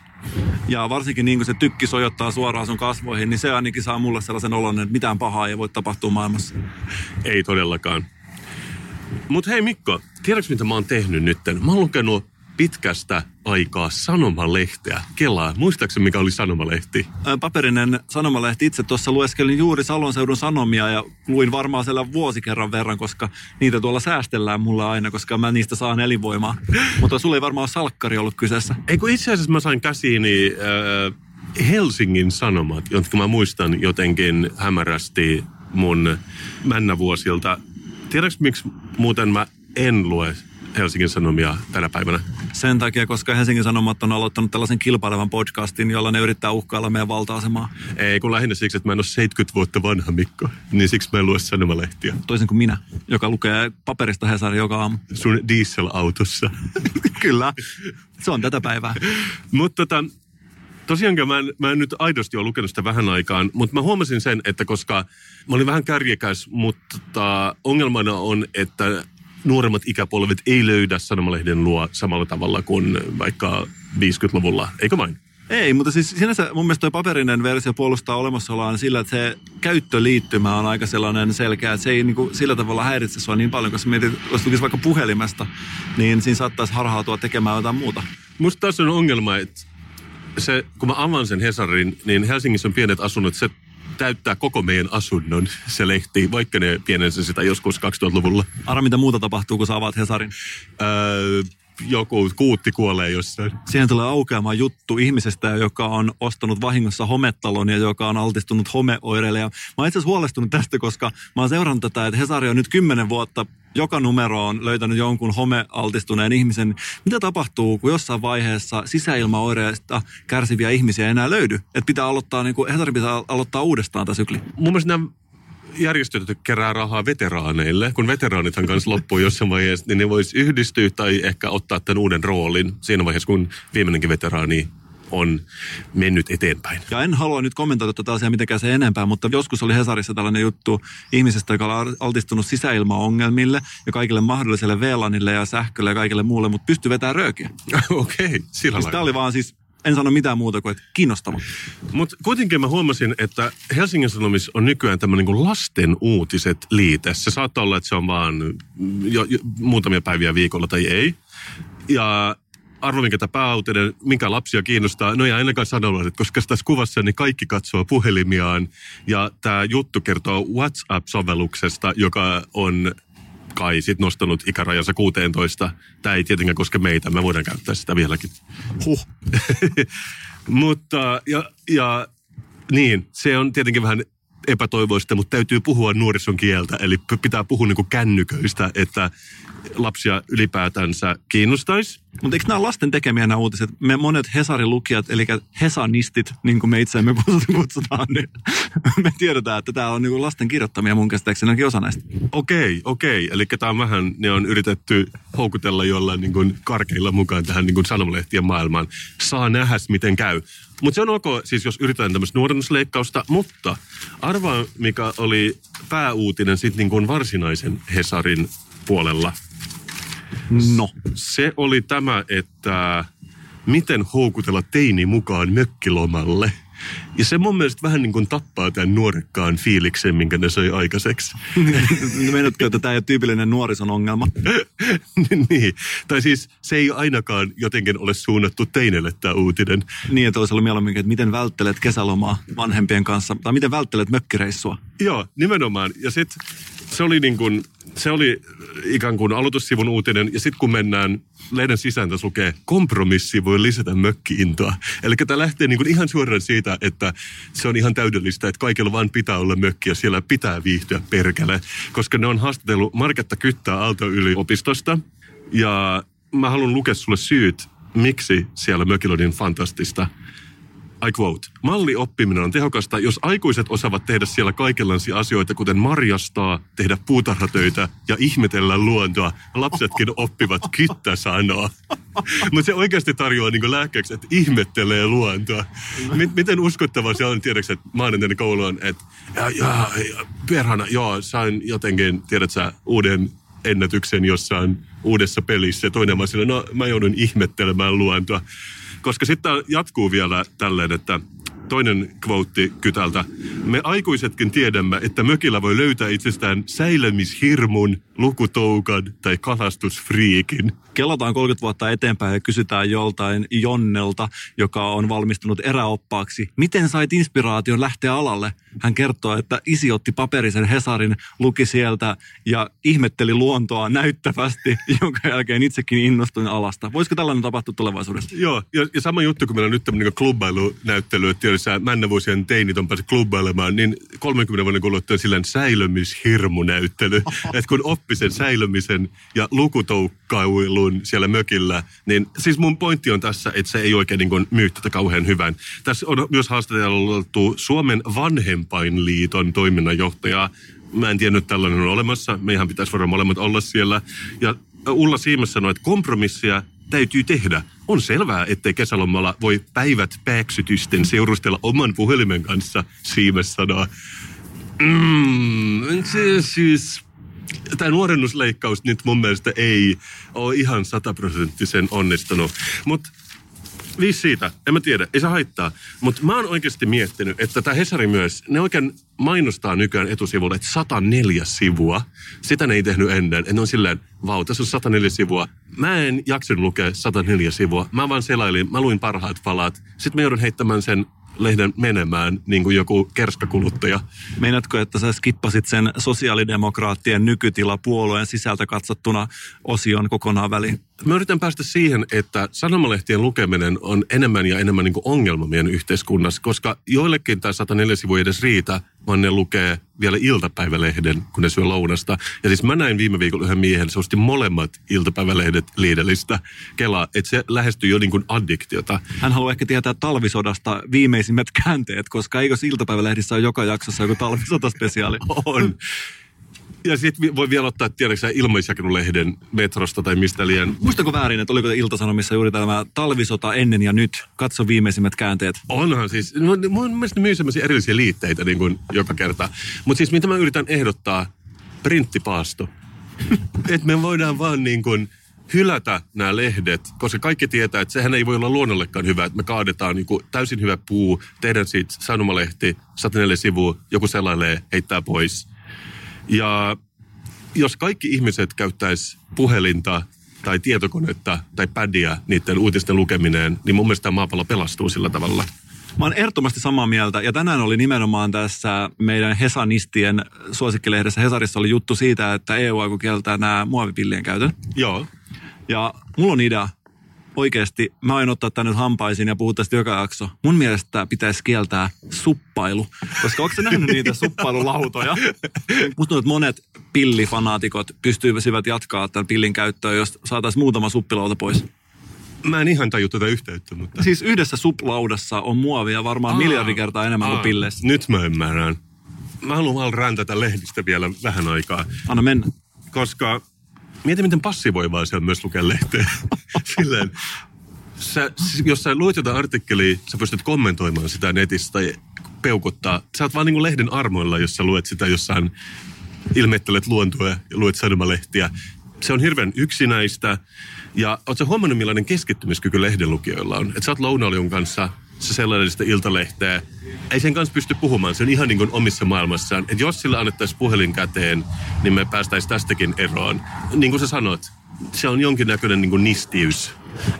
Ja varsinkin niin kuin se tykki sojottaa suoraan sun kasvoihin, niin se ainakin saa mulle sellaisen olon, että mitään pahaa ei voi tapahtua maailmassa. Ei todellakaan. Mutta hei Mikko, tiedätkö mitä mä oon tehnyt nytten? Mä oon lukenut pitkästä aikaa sanomalehteä. Kelaa, muistaakseni mikä oli sanomalehti? Paperinen sanomalehti. Itse tuossa lueskelin juuri Salon seudun sanomia ja luin varmaan siellä vuosikerran verran, koska niitä tuolla säästellään mulla aina, koska mä niistä saan elinvoimaa. *laughs* Mutta sulla ei varmaan ole salkkari ollut kyseessä. Ei kun itse asiassa mä sain käsiini äh, Helsingin Sanomat, jotka mä muistan jotenkin hämärästi mun männävuosilta. Tiedätkö miksi muuten mä en lue Helsingin Sanomia tänä päivänä? Sen takia, koska Helsingin Sanomat on aloittanut tällaisen kilpailevan podcastin, jolla ne yrittää uhkailla meidän valta-asemaa. Ei, kun lähinnä siksi, että mä en ole 70 vuotta vanha Mikko. Niin siksi mä en lue sanomalehtiä. Toisin kuin minä, joka lukee paperista Hesari joka aamu. Sun dieselautossa. *laughs* Kyllä, se on tätä päivää. Mutta tota, tosiaankin mä en, mä en nyt aidosti ole lukenut sitä vähän aikaan, mutta mä huomasin sen, että koska mä olin vähän kärjekäs, mutta tota, ongelmana on, että nuoremmat ikäpolvet ei löydä sanomalehden luo samalla tavalla kuin vaikka 50-luvulla, eikö vain? Ei, mutta siis sinänsä mun mielestä toi paperinen versio puolustaa olemassaoloaan sillä, että se käyttöliittymä on aika sellainen selkeä, että se ei niin kuin sillä tavalla häiritse sua niin paljon, koska mietit, jos tukisi vaikka puhelimesta, niin siinä saattaisi harhautua tekemään jotain muuta. Musta taas on ongelma, että se, kun mä avaan sen Hesarin, niin Helsingissä on pienet asunnot, se täyttää koko meidän asunnon *laughs* se lehti, vaikka ne pienensä sitä joskus 2000-luvulla. Ara, mitä muuta tapahtuu, kun sä avaat Hesarin? Öö, joku kuutti kuolee jossain. Siihen tulee aukeamaan juttu ihmisestä, joka on ostanut vahingossa hometalon ja joka on altistunut homeoireille. Ja mä oon itse asiassa huolestunut tästä, koska mä oon seurannut tätä, että Hesari on nyt kymmenen vuotta joka numero on löytänyt jonkun homealtistuneen ihmisen. Mitä tapahtuu, kun jossain vaiheessa sisäilmaoireista kärsiviä ihmisiä ei enää löydy? Että pitää aloittaa, niin kuin, Hesari pitää aloittaa uudestaan tämä sykli. Mun mielestä nämä järjestöt kerää rahaa veteraaneille. Kun veteraanithan kanssa loppuu jossain vaiheessa, niin ne vois yhdistyä tai ehkä ottaa tämän uuden roolin siinä vaiheessa, kun viimeinenkin veteraani on mennyt eteenpäin. Ja en halua nyt kommentoida tätä asiaa mitenkään se enempää, mutta joskus oli Hesarissa tällainen juttu ihmisestä, joka oli altistunut sisäilmaongelmille ja kaikille mahdolliselle VLANille ja sähkölle ja kaikille muulle, mutta pystyi vetämään röökiä. *laughs* Okei, okay, sillä siis Tämä oli vaan siis en sano mitään muuta kuin, että kiinnostava. Mutta kuitenkin mä huomasin, että Helsingin Sanomissa on nykyään tämmöinen niin lasten uutiset liite. Se saattaa olla, että se on vaan jo, jo, muutamia päiviä viikolla tai ei. Ja arvo, minkä tämä pääuutinen, minkä lapsia kiinnostaa, no ei ainakaan sanomalehdet, koska tässä kuvassa niin kaikki katsoo puhelimiaan. Ja tämä juttu kertoo WhatsApp-sovelluksesta, joka on kai sit nostanut ikärajansa 16. Tämä ei tietenkään koske meitä, me voidaan käyttää sitä vieläkin. Huh. *laughs* Mutta, ja, ja niin, se on tietenkin vähän epätoivoista, mutta täytyy puhua nuorison kieltä. Eli pitää puhua niin kännyköistä, että lapsia ylipäätänsä kiinnostaisi. Mutta eikö nämä lasten tekemiä nämä uutiset? Me monet Hesarin lukijat, eli Hesanistit, niin kuin me itseämme kutsutaan, niin me tiedetään, että tämä on niin lasten kirjoittamia mun käsittääkseni ainakin osa näistä. Okei, okei. Eli tämä on vähän, ne on yritetty houkutella jollain niin kuin karkeilla mukaan tähän niin kuin sanomalehtien maailmaan. Saa nähdä, miten käy. Mutta se on ok, siis jos yritetään tämmöistä nuorennusleikkausta, mutta arvaa, mikä oli pääuutinen sitten niin kuin varsinaisen Hesarin puolella. No. Se oli tämä, että miten houkutella teini mukaan mökkilomalle. Ja se mun mielestä vähän niin kuin tappaa tämän nuorekkaan fiiliksen, minkä ne sai aikaiseksi. *laughs* Meinaatko, että tämä ei ole tyypillinen nuorison ongelma? *laughs* niin. Tai siis se ei ainakaan jotenkin ole suunnattu teinelle tämä uutinen. Niin, että olisi ollut mieluummin, että miten välttelet kesälomaa vanhempien kanssa, tai miten välttelet mökkireissua. Joo, nimenomaan. Ja sitten se oli niin kuin, se oli ikään kuin aloitussivun uutinen, ja sitten kun mennään lehden sisään, tässä lukee kompromissi voi lisätä mökkiintoa. Eli tämä lähtee niin kuin ihan suoraan siitä, että se on ihan täydellistä, että kaikilla vaan pitää olla mökki ja siellä pitää viihtyä perkele. Koska ne on haastatellut Marketta Kyttää Aalto-yliopistosta, ja mä haluan lukea sulle syyt, miksi siellä mökillä on niin fantastista. I quote, mallioppiminen on tehokasta, jos aikuiset osaavat tehdä siellä kaikenlaisia asioita, kuten marjastaa, tehdä puutarhatöitä ja ihmetellä luontoa. Lapsetkin oppivat kyttä sanoa. *laughs* Mutta se oikeasti tarjoaa niinku lääkkeeksi, että ihmettelee luontoa. M- miten uskottavaa se on, tiedätkö, että maanantaina kouluun, että ja, ja, ja, perhana, joo, sain jotenkin, tiedätkö, uuden ennätyksen jossain uudessa pelissä. Toinen sille, no mä joudun ihmettelemään luontoa. Koska sitten jatkuu vielä tälleen, että toinen kvootti Kytältä. Me aikuisetkin tiedämme, että mökillä voi löytää itsestään säilömishirmun, lukutoukan tai kalastusfriikin. Kelataan 30 vuotta eteenpäin ja kysytään joltain Jonnelta, joka on valmistunut eräoppaaksi. Miten sait inspiraation lähteä alalle? Hän kertoo, että isi otti paperisen Hesarin, luki sieltä ja ihmetteli luontoa näyttävästi, *laughs* jonka jälkeen itsekin innostuin alasta. Voisiko tällainen tapahtua tulevaisuudessa? Joo, ja, ja sama juttu, kun meillä on nyt tämmöinen niin klubbailunäyttely, että jos männävuosien teinit on päässyt klubbailemaan, niin 30 vuoden kuluttua sillä säilömishirmunäyttely. *laughs* että kun oppi sen säilömisen ja lukutoukkailun siellä mökillä, niin siis mun pointti on tässä, että se ei oikein niin myy tätä kauhean hyvän. Tässä on myös haastateltu Suomen vanhempainliiton toiminnanjohtajaa. Mä en tiennyt, että tällainen on olemassa. Meihän pitäisi varmaan molemmat olla siellä. Ja Ulla Siimes sanoi, että kompromissia täytyy tehdä. On selvää, ettei kesälomalla voi päivät pääksytysten seurustella oman puhelimen kanssa, Siimes sanoo. Mm, siis tämä nuorennusleikkaus nyt mun mielestä ei ole ihan sataprosenttisen onnistunut. Mutta viisi siitä, en mä tiedä, ei se haittaa. Mutta mä oon oikeasti miettinyt, että tämä Hesari myös, ne oikein mainostaa nykyään etusivulla, että 104 sivua. Sitä ne ei tehnyt ennen. Että ne on silleen, vau, tässä on 104 sivua. Mä en jaksanut lukea 104 sivua. Mä vaan selailin, mä luin parhaat palat. Sitten mä joudun heittämään sen lehden menemään niin kuin joku kerskakuluttaja. Meinaatko, että sä skippasit sen sosiaalidemokraattien nykytila puolueen sisältä katsottuna osion kokonaan väliin? Mä yritän päästä siihen, että sanomalehtien lukeminen on enemmän ja enemmän niin ongelma meidän yhteiskunnassa, koska joillekin tämä 104 sivu ei edes riitä, vaan ne lukee vielä iltapäivälehden, kun ne syö lounasta. Ja siis mä näin viime viikolla yhden miehen, se osti molemmat iltapäivälehdet liidelistä. Kela, että se lähestyy jo niin kuin addiktiota. Hän haluaa ehkä tietää talvisodasta viimeisimmät käänteet, koska eikö iltapäivälehdissä ole joka jaksossa joku talvisotaspesiaali? *laughs* On. Ja sitten voi vielä ottaa, tiedätkö ilmaisjakelulehden metrosta tai mistä liian. Muistako väärin, että oliko Iltasanomissa juuri tämä talvisota ennen ja nyt? Katso viimeisimmät käänteet. Onhan siis. No, mun mielestä myy sellaisia erillisiä liitteitä niin kuin joka kerta. Mutta siis mitä mä yritän ehdottaa? Printtipaasto. *laughs* että me voidaan vaan niin kuin hylätä nämä lehdet, koska kaikki tietää, että sehän ei voi olla luonnollekaan hyvä, että me kaadetaan niin täysin hyvä puu, tehdään siitä sanomalehti, 104 sivua, joku selailee, heittää pois – ja jos kaikki ihmiset käyttäisi puhelinta tai tietokonetta tai pädiä niiden uutisten lukeminen, niin mun mielestä tämä maapallo pelastuu sillä tavalla. Mä oon ehdottomasti samaa mieltä. Ja tänään oli nimenomaan tässä meidän Hesanistien suosikkilehdessä Hesarissa oli juttu siitä, että EU aikoo kieltää nämä muovipillien käytön. Joo. Ja mulla on idea. Oikeasti, mä aion ottaa tänne hampaisiin ja puhua tästä joka jakso. Mun mielestä pitäisi kieltää suppailu. Koska onko nähnyt niitä suppailulautoja? Musta tuntuu, että monet pillifanaatikot pystyisivät jatkaa tämän pillin käyttöä, jos saataisiin muutama suppilauta pois. Mä en ihan taju tätä yhteyttä, mutta... Siis yhdessä suplaudassa on muovia varmaan Aa. miljardi kertaa enemmän kuin Aa, pilleissä. Nyt mä ymmärrän. Mä haluan vaan räntätä lehdistä vielä vähän aikaa, Anna mennä. koska mieti miten passivoivaa on myös lukea lehteä. *laughs* Silleen, sä, jos sä luet jotain artikkelia, sä pystyt kommentoimaan sitä netistä tai peukuttaa. Sä oot vaan niin kuin lehden armoilla, jos sä luet sitä jossain, ilmeittelet luontoa ja luet sanomalehtiä. Se on hirveän yksinäistä. Ja oot sä huomannut, millainen keskittymiskyky lehden lukijoilla on? Että sä oot lounaolion kanssa, se sellainen sitä iltalehteä. Ei sen kanssa pysty puhumaan, se on ihan niin kuin omissa maailmassaan. Että jos sillä annettaisiin puhelin käteen, niin me päästäisiin tästäkin eroon. Niin kuin sä sanot, se on jonkinnäköinen niin kuin nistiys.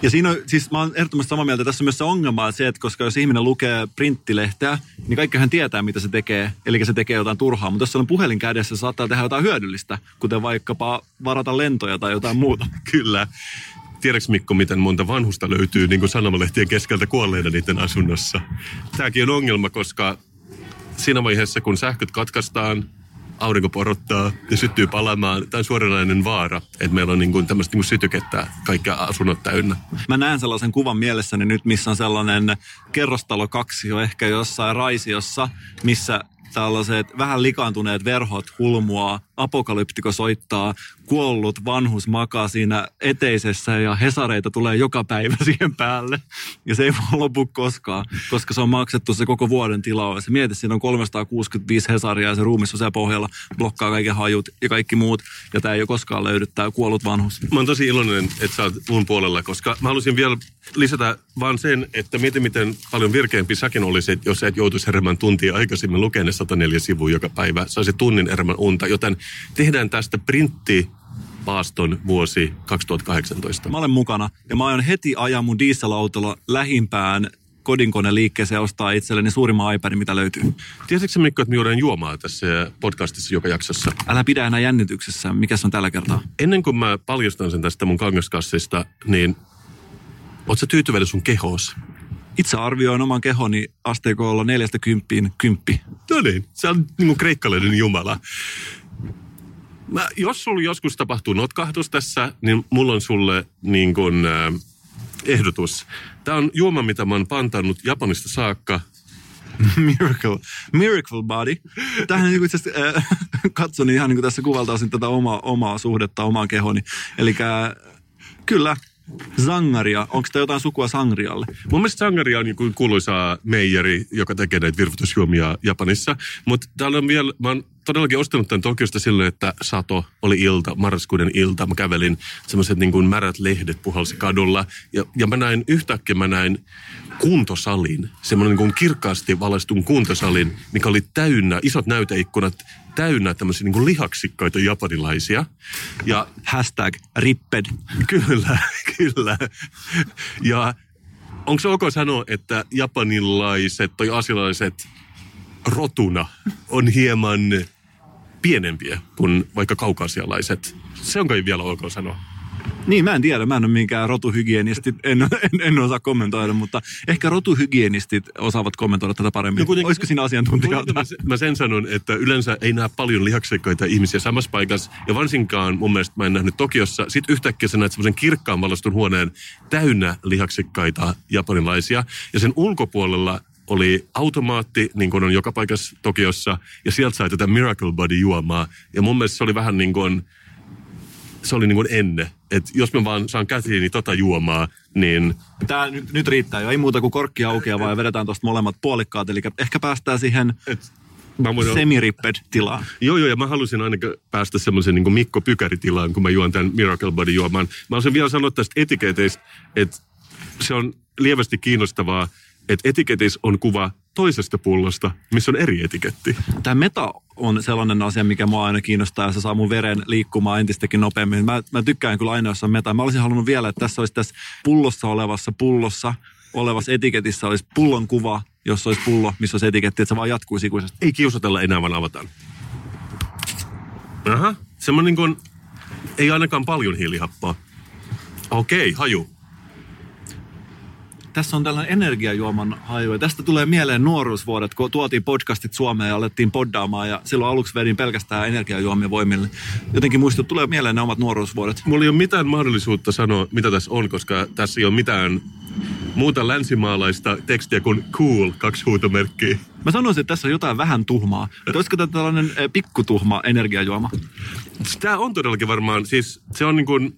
Ja siinä on, siis mä oon ehdottomasti samaa mieltä. Tässä on myös se ongelma se, että koska jos ihminen lukee printtilehteä, niin kaikkihan tietää, mitä se tekee. Eli se tekee jotain turhaa. Mutta jos se on puhelin kädessä, se saattaa tehdä jotain hyödyllistä, kuten vaikkapa varata lentoja tai jotain muuta. Kyllä. Tiedätkö Mikko, miten monta vanhusta löytyy niin kuin sanomalehtien keskeltä kuolleina niiden asunnossa? Tämäkin on ongelma, koska siinä vaiheessa, kun sähköt katkaistaan, aurinko porottaa ja syttyy palamaan, tämä on suoranainen vaara, että meillä on niin kuin tämmöistä niin sytykettä kaikkia asunnot täynnä. Mä näen sellaisen kuvan mielessäni nyt, missä on sellainen kerrostalo kaksi jo ehkä jossain raisiossa, missä tällaiset vähän likaantuneet verhot hulmua, apokalyptiko soittaa, kuollut vanhus makaa siinä eteisessä ja hesareita tulee joka päivä *laughs* siihen päälle. Ja se ei vaan lopu koskaan, koska se on maksettu se koko vuoden tilaus. Mieti, siinä on 365 hesaria ja se ruumis on pohjalla, blokkaa kaiken hajut ja kaikki muut. Ja tämä ei ole koskaan löydy, tämä kuollut vanhus. Mä oon tosi iloinen, että sä oot mun puolella, koska mä halusin vielä lisätä vaan sen, että mieti miten paljon virkeämpi säkin olisit, jos sä et joutuisi heräämään tuntia aikaisemmin ne 104 sivua joka päivä. Saisi tunnin enemmän unta, joten tehdään tästä printti paaston vuosi 2018. Mä olen mukana ja mä aion heti ajaa mun dieselautolla lähimpään kodinkoneliikkeeseen ja ostaa itselleni suurimman iPadin, mitä löytyy. Tiesitkö Mikko, että me juodaan juomaa tässä podcastissa joka jaksossa? Älä pidä enää jännityksessä. Mikä se on tällä kertaa? Ennen kuin mä paljastan sen tästä mun kangaskassista, niin oot sä tyytyväinen sun kehoos? Itse arvioin oman kehoni asteikolla neljästä kymppiin kymppi. No niin, se on niin kuin kreikkalainen jumala. Mä, jos sulla joskus tapahtuu notkahdus tässä, niin mulla on sulle niin kuin, äh, ehdotus. Tämä on juoma, mitä mä oon pantannut Japanista saakka. *laughs* Miracle. Miracle body. Tähän niin itse asiassa äh, *laughs* katson ihan niin kuin tässä kuvaltaisin tätä omaa, omaa suhdetta omaan kehoni. Eli kyllä, Zangaria. Onko tämä jotain sukua Sangrialle? Mun mielestä Sangaria on niin kuuluisa meijeri, joka tekee näitä virvoitusjuomia Japanissa. Mutta täällä on vielä, mä oon todellakin ostanut tämän Tokiosta silleen, että sato oli ilta, marraskuuden ilta. Mä kävelin semmoiset niin kuin märät lehdet puhalsi kadulla. Ja, ja mä näin yhtäkkiä, mä näin kuntosalin, semmoinen niin kuin kirkkaasti valaistun kuntosalin, mikä oli täynnä, isot näyteikkunat, täynnä tämmöisiä niin lihaksikkaita japanilaisia. Ja Hashtag ripped. *laughs* Kyllä, kyllä. Ja onko se ok sanoa, että japanilaiset tai asialaiset rotuna on hieman pienempiä kuin vaikka kaukasialaiset? Se on kai vielä ok sanoa. Niin, mä en tiedä. Mä en ole minkään rotuhygienistit. En, en, en osaa kommentoida, mutta ehkä rotuhygienistit osaavat kommentoida tätä paremmin. No kuitenkin- Olisiko siinä asiantuntijoita? Mä, mä sen sanon, että yleensä ei näe paljon lihaksikkaita ihmisiä samassa paikassa. Ja varsinkaan mun mielestä mä en nähnyt Tokiossa. Sitten yhtäkkiä sä näet semmoisen kirkkaan valostun huoneen täynnä lihaksikkaita japanilaisia. Ja sen ulkopuolella oli automaatti, niin kuin on joka paikassa Tokiossa. Ja sieltä sai tätä Miracle Body juomaa. Ja mun mielestä se oli vähän niin kuin, se oli niin kuin ennen. Että jos mä vaan saan käsiini tota juomaa, niin Tää nyt, nyt riittää jo. Ei muuta kuin korkki aukeaa, vaan vedetään tuosta molemmat puolikkaat. Eli ehkä päästään siihen et, mä voin semiripped tilaan. Joo, joo, ja mä halusin ainakin päästä semmoisen niin Mikko Pykäri-tilaan, kun mä juon tämän Miracle Body juomaan. Mä haluaisin vielä sanoa tästä etiketeistä, että se on lievästi kiinnostavaa, että etiketeissä on kuva toisesta pullosta, missä on eri etiketti. Tämä meta on sellainen asia, mikä mua aina kiinnostaa ja se saa mun veren liikkumaan entistäkin nopeammin. Mä, mä tykkään kyllä aina, jos on meta. Mä olisin halunnut vielä, että tässä olisi tässä pullossa olevassa pullossa olevassa etiketissä olisi pullon kuva, jos olisi pullo, missä olisi etiketti, että se vaan jatkuisi ikuisesti. Ei kiusatella enää, vaan avataan. Aha, semmoinen niin kuin, ei ainakaan paljon hiilihappoa. Okei, haju. Tässä on tällainen energiajuoman haju. Ja tästä tulee mieleen nuoruusvuodet, kun tuotiin podcastit Suomeen ja alettiin poddaamaan. Ja silloin aluksi vedin pelkästään energiajuomia voimille. Jotenkin muistut, tulee mieleen ne omat nuoruusvuodet. Mulla ei ole mitään mahdollisuutta sanoa, mitä tässä on, koska tässä ei ole mitään muuta länsimaalaista tekstiä kuin cool, kaksi huutomerkkiä. Mä sanoisin, että tässä on jotain vähän tuhmaa. Että olisiko tämä tällainen eh, pikkutuhma energiajuoma? Tämä on todellakin varmaan, siis se on niin kuin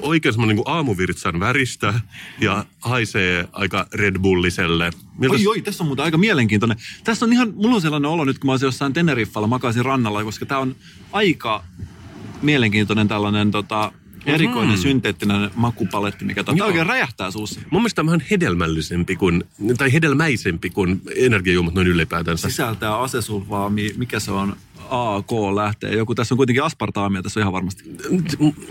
oikein semmoinen niin aamuvirtsan väristä ja haisee aika Red Bulliselle. Miltä Oi, oi, tässä on muuten aika mielenkiintoinen. Tässä on ihan, mulla on sellainen olo nyt, kun mä olisin jossain Teneriffalla, makaisin rannalla, koska tämä on aika mielenkiintoinen tällainen tota, erikoinen mm. synteettinen makupaletti, mikä tota, oikein räjähtää suussa. Mun mielestä tämä on hedelmällisempi kuin, tai hedelmäisempi kuin energiajuomat noin ylipäätänsä. Sisältää asesulfaami, mikä se on, A, K lähtee. Joku, tässä on kuitenkin aspartaamia tässä on ihan varmasti.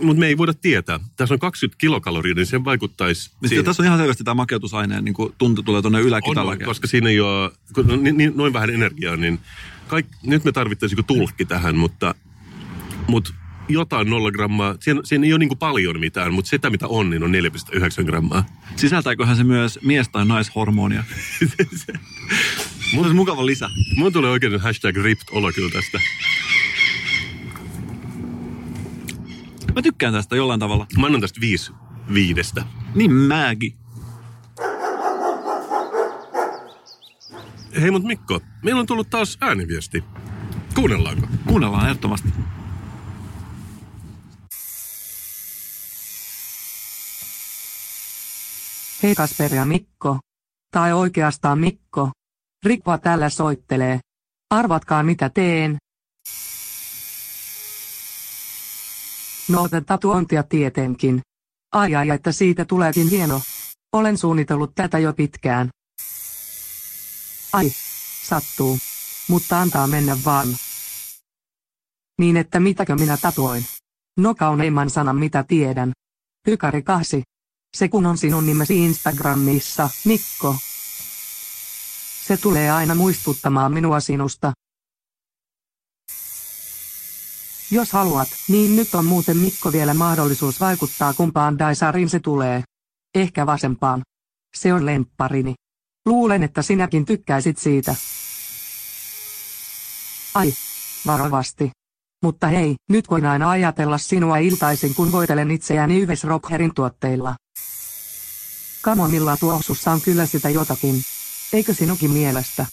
Mutta me ei voida tietää. Tässä on 20 kilokaloria, niin se vaikuttaisi... Niin, siihen. tässä on ihan selvästi tämä makeutusaineen niin tuntu tulee tuonne on, yläkitalalle. koska siinä ei ole kun on niin, niin, noin vähän energiaa, niin kaik, nyt me tarvittaisiin tulkki tähän, mutta, mutta jotain nolla grammaa. Siinä, siinä ei ole niin kuin paljon mitään, mutta sitä mitä on, niin on 4,9 grammaa. Sisältääköhän se myös mies- tai naishormonia? *laughs* Mutta mukava lisä. Mun tulee oikein hashtag ripped olo kyllä tästä. Mä tykkään tästä jollain tavalla. Mä annan tästä viisi viidestä. Niin mäkin. Hei mut Mikko, meillä on tullut taas ääniviesti. Kuunnellaanko? Kuunnellaan ehdottomasti. Hei Kasper ja Mikko. Tai oikeastaan Mikko. Rikva tällä soittelee. Arvatkaa mitä teen. No tatuointia tietenkin. Ai ai että siitä tuleekin hieno. Olen suunnitellut tätä jo pitkään. Ai, sattuu. Mutta antaa mennä vaan. Niin että mitäkö minä tatuoin? No kauneimman sanan mitä tiedän. Pykari kahsi. Se kun on sinun nimesi Instagramissa, Mikko. Se tulee aina muistuttamaan minua sinusta. Jos haluat, niin nyt on muuten Mikko vielä mahdollisuus vaikuttaa kumpaan Daisariin se tulee. Ehkä vasempaan. Se on lempparini. Luulen, että sinäkin tykkäisit siitä. Ai, varovasti. Mutta hei, nyt voin aina ajatella sinua iltaisin kun voitelen itseäni Yves Rockherin tuotteilla. Kamomilla tuoksussa on kyllä sitä jotakin. Eikö sinunkin mielestä?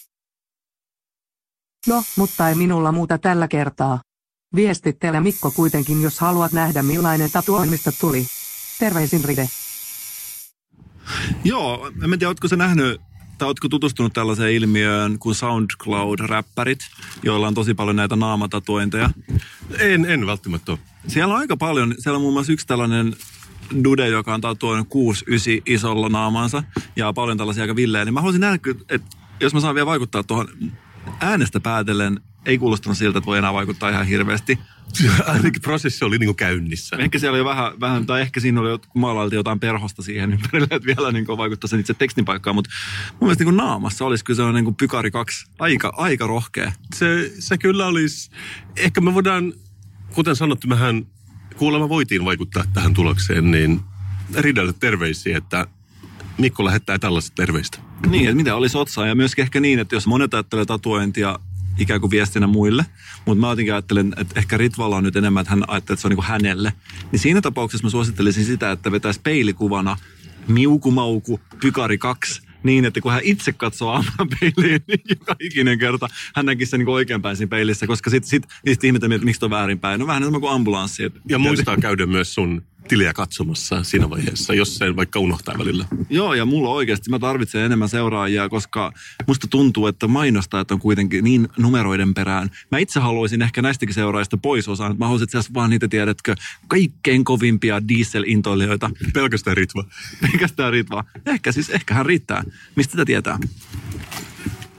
No, mutta ei minulla muuta tällä kertaa. Viestittele Mikko kuitenkin jos haluat nähdä millainen tatuoinnista tuli. Terveisin Ride. Joo, en tiedä, ootko sä nähnyt tai ootko tutustunut tällaiseen ilmiöön kuin SoundCloud-räppärit, joilla on tosi paljon näitä naamatatuointeja? En, en välttämättä ole. Siellä on aika paljon, siellä on muun muassa yksi tällainen dude, joka on tatuoinut 6 9 isolla naamansa ja paljon tällaisia aika villejä, niin mä haluaisin nähdä, että jos mä saan vielä vaikuttaa tuohon äänestä päätellen, ei kuulostanut siltä, että voi enää vaikuttaa ihan hirveästi. *laughs* Ainakin prosessi oli niin kuin käynnissä. Ehkä siellä oli vähän, vähän tai ehkä siinä oli, kun maalailtiin jotain perhosta siihen ympärille, että vielä niin vaikuttaa sen itse tekstin paikkaan. Mutta mun mielestä niin kuin naamassa olisi kyllä sellainen niin kuin pykari kaksi. Aika, aika rohkea. Se, se kyllä olisi, ehkä me voidaan, kuten sanottu, mehän kuulemma voitiin vaikuttaa tähän tulokseen, niin Ridelle terveisiä, että Mikko lähettää tällaista terveistä. Niin, että mitä olisi otsaa. Ja myöskin ehkä niin, että jos monet ajattelee tatuointia ikään kuin viestinä muille, mutta mä jotenkin ajattelen, että ehkä Ritvalla on nyt enemmän, että hän ajattelee, että se on niin kuin hänelle. Niin siinä tapauksessa mä suosittelisin sitä, että vetäisi peilikuvana miukumauku, pykari kaksi, niin, että kun hän itse katsoo aamulla peiliin, niin joka ikinen kerta hän näkisi sen niin oikeinpäin siinä peilissä, koska sitten sit, sit ihmetellään, että miksi on väärinpäin. No vähän enemmän kuin ambulanssi. Ja muistaa käydä myös sun tiliä katsomassa siinä vaiheessa, jos sen vaikka unohtaa välillä. Joo, ja mulla oikeasti mä tarvitsen enemmän seuraajia, koska musta tuntuu, että mainostajat on kuitenkin niin numeroiden perään. Mä itse haluaisin ehkä näistäkin seuraajista pois osaan, mä haluaisin, että vaan niitä tiedätkö, kaikkein kovimpia diesel-intoilijoita. Pelkästään Ritva. Pelkästään Ritva. Ehkä siis, ehkä hän riittää. Mistä tätä tietää?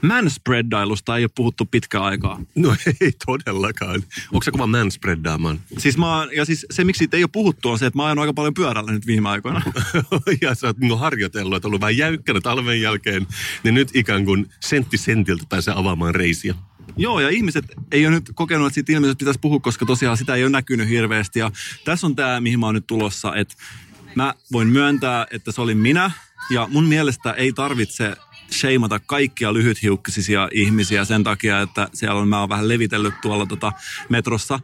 Manspreadailusta ei ole puhuttu pitkään aikaa. No ei todellakaan. Onko se kova manspreadaamaan? Siis mä ja siis se, miksi siitä ei ole puhuttu, on se, että mä oon aika paljon pyörällä nyt viime aikoina. *laughs* ja sä oot niinku harjoitellut, että ollut vähän jäykkänä talven jälkeen, niin nyt ikään kuin sentti sentiltä pääsee avaamaan reisiä. Joo, ja ihmiset ei ole nyt kokenut, että siitä ilmiöstä pitäisi puhua, koska tosiaan sitä ei ole näkynyt hirveästi. Ja tässä on tämä, mihin mä oon nyt tulossa, että mä voin myöntää, että se oli minä, ja mun mielestä ei tarvitse sheimata kaikkia lyhythiukkisia ihmisiä sen takia, että siellä on, mä oon vähän levitellyt tuolla tota metrossa.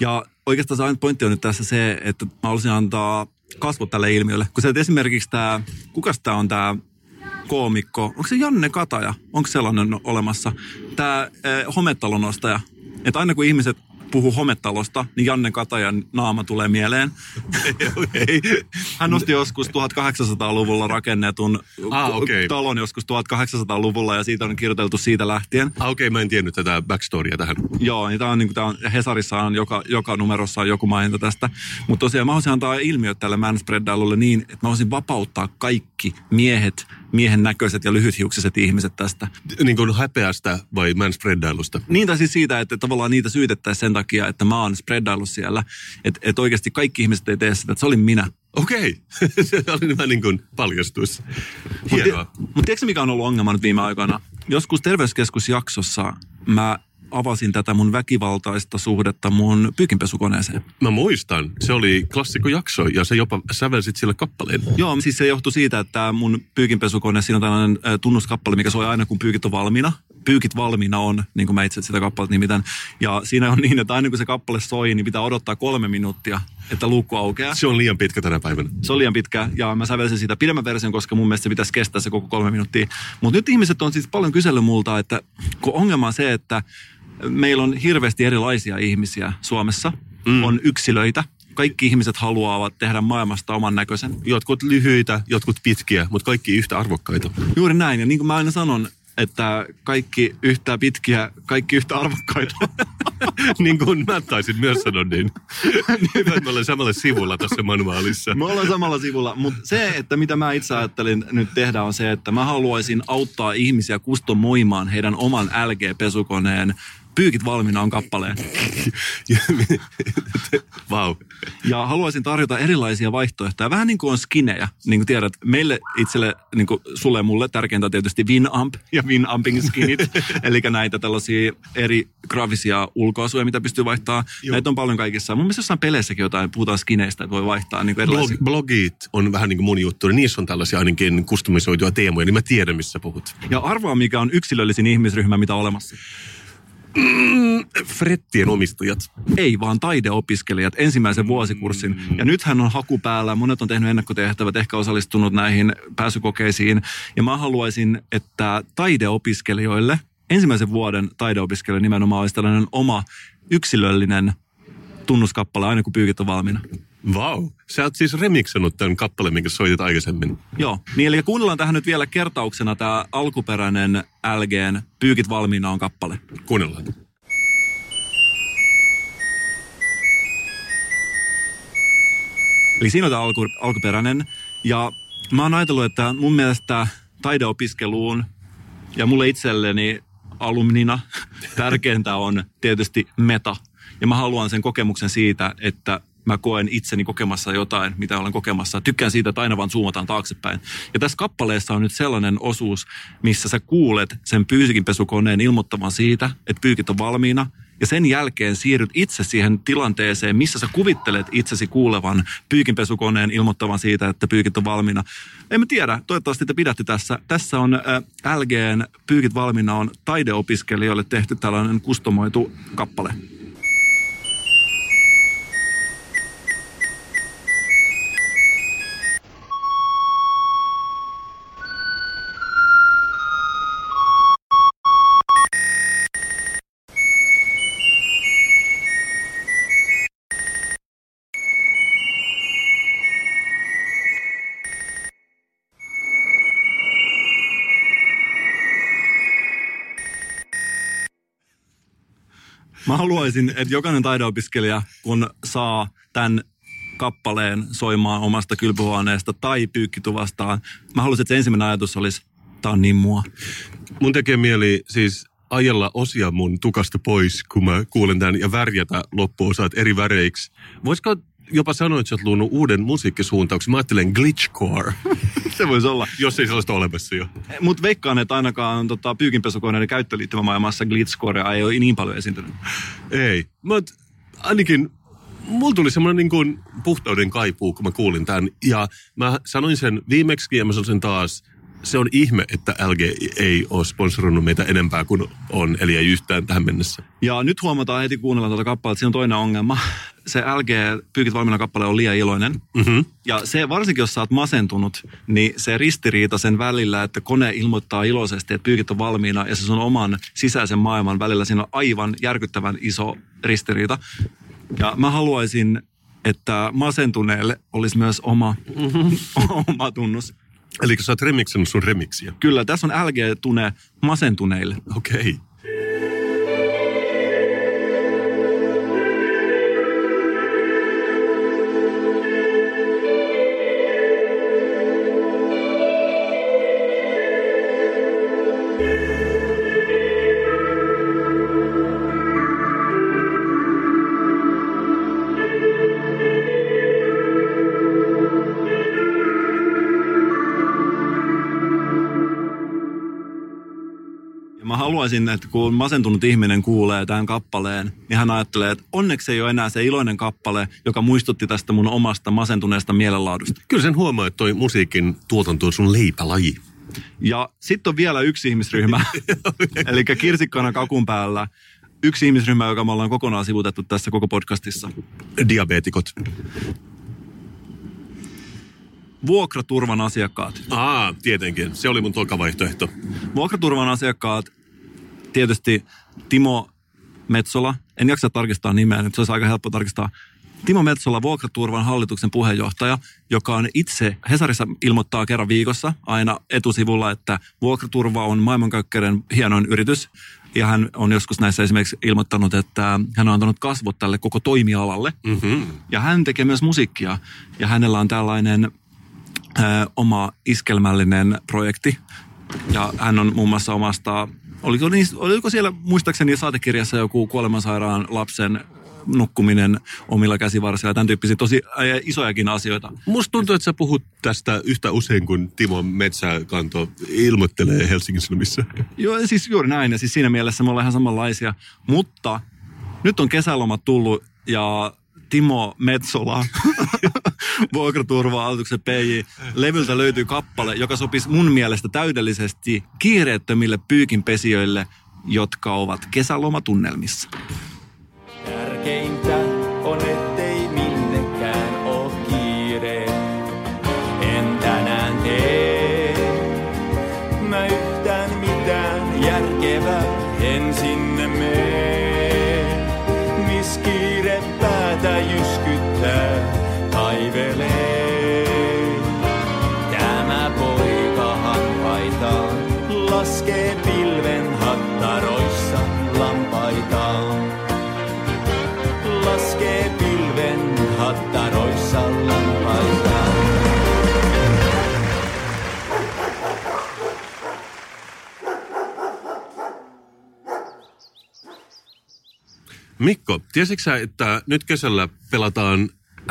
Ja oikeastaan se pointti on nyt tässä se, että mä haluaisin antaa kasvot tälle ilmiölle. Kun se, esimerkiksi tämä, kukas tämä on tämä koomikko, onko se Janne Kataja, onko sellainen olemassa? Tämä eh, hometalon ostaja. Että aina kun ihmiset puhuu hometalosta, niin Janne Katajan naama tulee mieleen. *laughs* okay. Hän nosti joskus 1800-luvulla rakennetun Ah, okei. talon joskus 1800-luvulla ja siitä on kirjoiteltu siitä lähtien. Ah, okei, okay, mä en tiennyt tätä backstorya tähän. Joo, niin tää on, niin tää on, Hesarissa on joka, joka numerossa on joku maininta tästä. Mutta tosiaan mä haluaisin antaa ilmiöt tälle manspreadailulle niin, että mä haluaisin vapauttaa kaikki miehet, miehen näköiset ja lyhythiuksiset ihmiset tästä. Niin kuin häpeästä vai manspreadailusta? Niin tai siis siitä, että tavallaan niitä syytettäisiin sen takia, että mä oon spreadaillut siellä. Että et oikeasti kaikki ihmiset ei tee sitä, että se olin minä. Okei, okay. *laughs* se oli vähän niin kuin paljastus. Hienoa. Mutta tiedätkö mikä on ollut ongelma nyt viime aikoina? Joskus terveyskeskusjaksossa mä avasin tätä mun väkivaltaista suhdetta mun pyykinpesukoneeseen. Mä muistan, se oli klassikkojakso ja se jopa sävelsit sille kappaleen. Joo, siis se johtui siitä, että mun pyykinpesukone, siinä on tällainen äh, tunnuskappale, mikä soi aina kun pyykit on valmiina. Pyykit valmiina on, niin kuin mä itse sitä kappaletta nimitän. Ja siinä on niin, että aina kun se kappale soi, niin pitää odottaa kolme minuuttia, että luukku aukeaa. Se on liian pitkä tänä päivänä. Se on liian pitkä ja mä sävelsin siitä pidemmän version, koska mun mielestä se pitäisi kestää se koko kolme minuuttia. Mutta nyt ihmiset on siis paljon kysellyt multa, että kun ongelma on se, että meillä on hirveästi erilaisia ihmisiä Suomessa, mm. on yksilöitä. Kaikki ihmiset haluavat tehdä maailmasta oman näköisen. Jotkut lyhyitä, jotkut pitkiä, mutta kaikki yhtä arvokkaita. Juuri näin. Ja niin kuin mä aina sanon, että kaikki yhtä pitkiä, kaikki yhtä arvokkaita. *laughs* niin kuin mä taisin myös sanoa niin. Hyvä, *laughs* että me ollaan samalla sivulla tässä manuaalissa. Me ollaan samalla sivulla, mutta se, että mitä mä itse ajattelin nyt tehdä on se, että mä haluaisin auttaa ihmisiä kustomoimaan heidän oman LG-pesukoneen Pyykit valmiina on kappaleen. *laughs* Vau. wow. Ja haluaisin tarjota erilaisia vaihtoehtoja. Vähän niin kuin on skinejä. Niin kuin tiedät, meille itselle, niin kuin sulle ja mulle tärkeintä tietysti Winamp ja Winamping skinit. *laughs* Eli näitä tällaisia eri graafisia ulkoasuja, mitä pystyy vaihtaa. Joo. Näitä on paljon kaikissa. Mun mielestä jossain peleissäkin jotain, puhutaan skineistä, että voi vaihtaa niin erilaisia. Blog, blogit on vähän niin kuin mun juttu. Niissä on tällaisia ainakin kustomisoituja teemoja, niin mä tiedän, missä puhut. Ja arvoa, mikä on yksilöllisin ihmisryhmä, mitä on olemassa. Mm, frettien omistajat. Ei, vaan taideopiskelijat ensimmäisen vuosikurssin. Ja nythän on haku päällä. Monet on tehnyt ennakkotehtävät, ehkä osallistunut näihin pääsykokeisiin. Ja mä haluaisin, että taideopiskelijoille, ensimmäisen vuoden taideopiskelijoille nimenomaan olisi tällainen oma yksilöllinen tunnuskappale aina kun pyykit on valmiina. Vau. Wow. Sä oot siis remiksannut tämän kappaleen, minkä soitit aikaisemmin. Joo. Niin, eli kuunnellaan tähän nyt vielä kertauksena tämä alkuperäinen LGn Pyykit valmiina on kappale. Kuunnellaan. Eli siinä on tämä alku, alkuperäinen. Ja mä oon ajatellut, että mun mielestä taideopiskeluun ja mulle itselleni alumnina *laughs* tärkeintä on tietysti meta. Ja mä haluan sen kokemuksen siitä, että mä koen itseni kokemassa jotain, mitä olen kokemassa. Tykkään siitä, että aina vaan zoomataan taaksepäin. Ja tässä kappaleessa on nyt sellainen osuus, missä sä kuulet sen pyysikinpesukoneen ilmoittavan siitä, että pyykit on valmiina. Ja sen jälkeen siirryt itse siihen tilanteeseen, missä sä kuvittelet itsesi kuulevan pyykinpesukoneen ilmoittavan siitä, että pyykit on valmiina. En mä tiedä, toivottavasti te pidätte tässä. Tässä on äh, LGn Pyykit valmiina on taideopiskelijoille tehty tällainen kustomoitu kappale. Haluaisin, että jokainen taideopiskelija, kun saa tämän kappaleen soimaan omasta kylpyhuoneesta tai pyykkituvastaan, mä haluaisin, että se ensimmäinen ajatus olisi Tää on niin mua. Mun tekee mieli siis ajella osia mun tukasta pois, kun mä kuulen tämän, ja värjätä loppuosat eri väreiksi. Voisiko jopa sanoa, että sä oot luonut uuden musiikkisuuntauksen? Mä ajattelen glitchcore, *laughs* Se voisi olla. jos ei sellaista olemassa jo. Mutta veikkaan, että ainakaan tota, pyykinpesukoneiden käyttöliittymämaailmassa glitchcorea ei ole niin paljon esiintynyt. Ei, mutta ainakin mulla tuli semmoinen niin kuin puhtauden kaipuu, kun mä kuulin tämän. Ja mä sanoin sen viimeksi ja mä sanoin sen taas. Se on ihme, että LG ei ole sponsoroinut meitä enempää kuin on, eli ei yhtään tähän mennessä. Ja nyt huomataan heti kuunnella tuota kappaletta, että siinä on toinen ongelma. Se LG Pyykit valmiina kappale on liian iloinen. Mm-hmm. Ja se, varsinkin jos sä oot masentunut, niin se ristiriita sen välillä, että kone ilmoittaa iloisesti, että pyykit on valmiina ja se sun oman sisäisen maailman välillä, siinä on aivan järkyttävän iso ristiriita. Ja mä haluaisin, että masentuneelle olisi myös oma, *laughs* oma tunnus. Eli sä oot remiksannut sun remiksiä. Kyllä, tässä on LG-tune masentuneille. Okei. Okay. Haluaisin, että kun masentunut ihminen kuulee tämän kappaleen, niin hän ajattelee, että onneksi ei ole enää se iloinen kappale, joka muistutti tästä mun omasta masentuneesta mielenlaadusta. Kyllä sen huomaa, että toi musiikin tuotanto on sun leipälaji. Ja sitten on vielä yksi ihmisryhmä, *laughs* eli kirsikkana kakun päällä. Yksi ihmisryhmä, joka me ollaan kokonaan sivutettu tässä koko podcastissa. Diabeetikot. Vuokraturvan asiakkaat. Aa, tietenkin. Se oli mun toka vaihtoehto. Vuokraturvan asiakkaat, tietysti Timo Metsola, en jaksa tarkistaa nimeä, nyt se olisi aika helppo tarkistaa. Timo Metsola, Vuokraturvan hallituksen puheenjohtaja, joka on itse, Hesarissa ilmoittaa kerran viikossa aina etusivulla, että Vuokraturva on maailmankaikkeuden hienoin yritys. Ja hän on joskus näissä esimerkiksi ilmoittanut, että hän on antanut kasvot tälle koko toimialalle. Mm-hmm. Ja hän tekee myös musiikkia. Ja hänellä on tällainen ö, oma iskelmällinen projekti. Ja hän on muun muassa omasta, oliko, niin, oliko siellä muistaakseni saatekirjassa joku kuolemansairaan lapsen nukkuminen omilla käsivarsilla, tämän tyyppisiä tosi isojakin asioita. Musta tuntuu, että sä puhut tästä yhtä usein kuin Timo Metsäkanto ilmoittelee Helsingin Sanomissa. Joo, siis juuri näin, ja siis siinä mielessä me ollaan ihan samanlaisia. Mutta nyt on kesälomat tullut, ja Timo Metsola, *laughs* vuokraturva-hallituksen PJ, levyltä löytyy kappale, joka sopisi mun mielestä täydellisesti kiireettömille pyykinpesijöille, jotka ovat kesälomatunnelmissa. Tärkeintä Mikko, tiesitkö sä, että nyt kesällä pelataan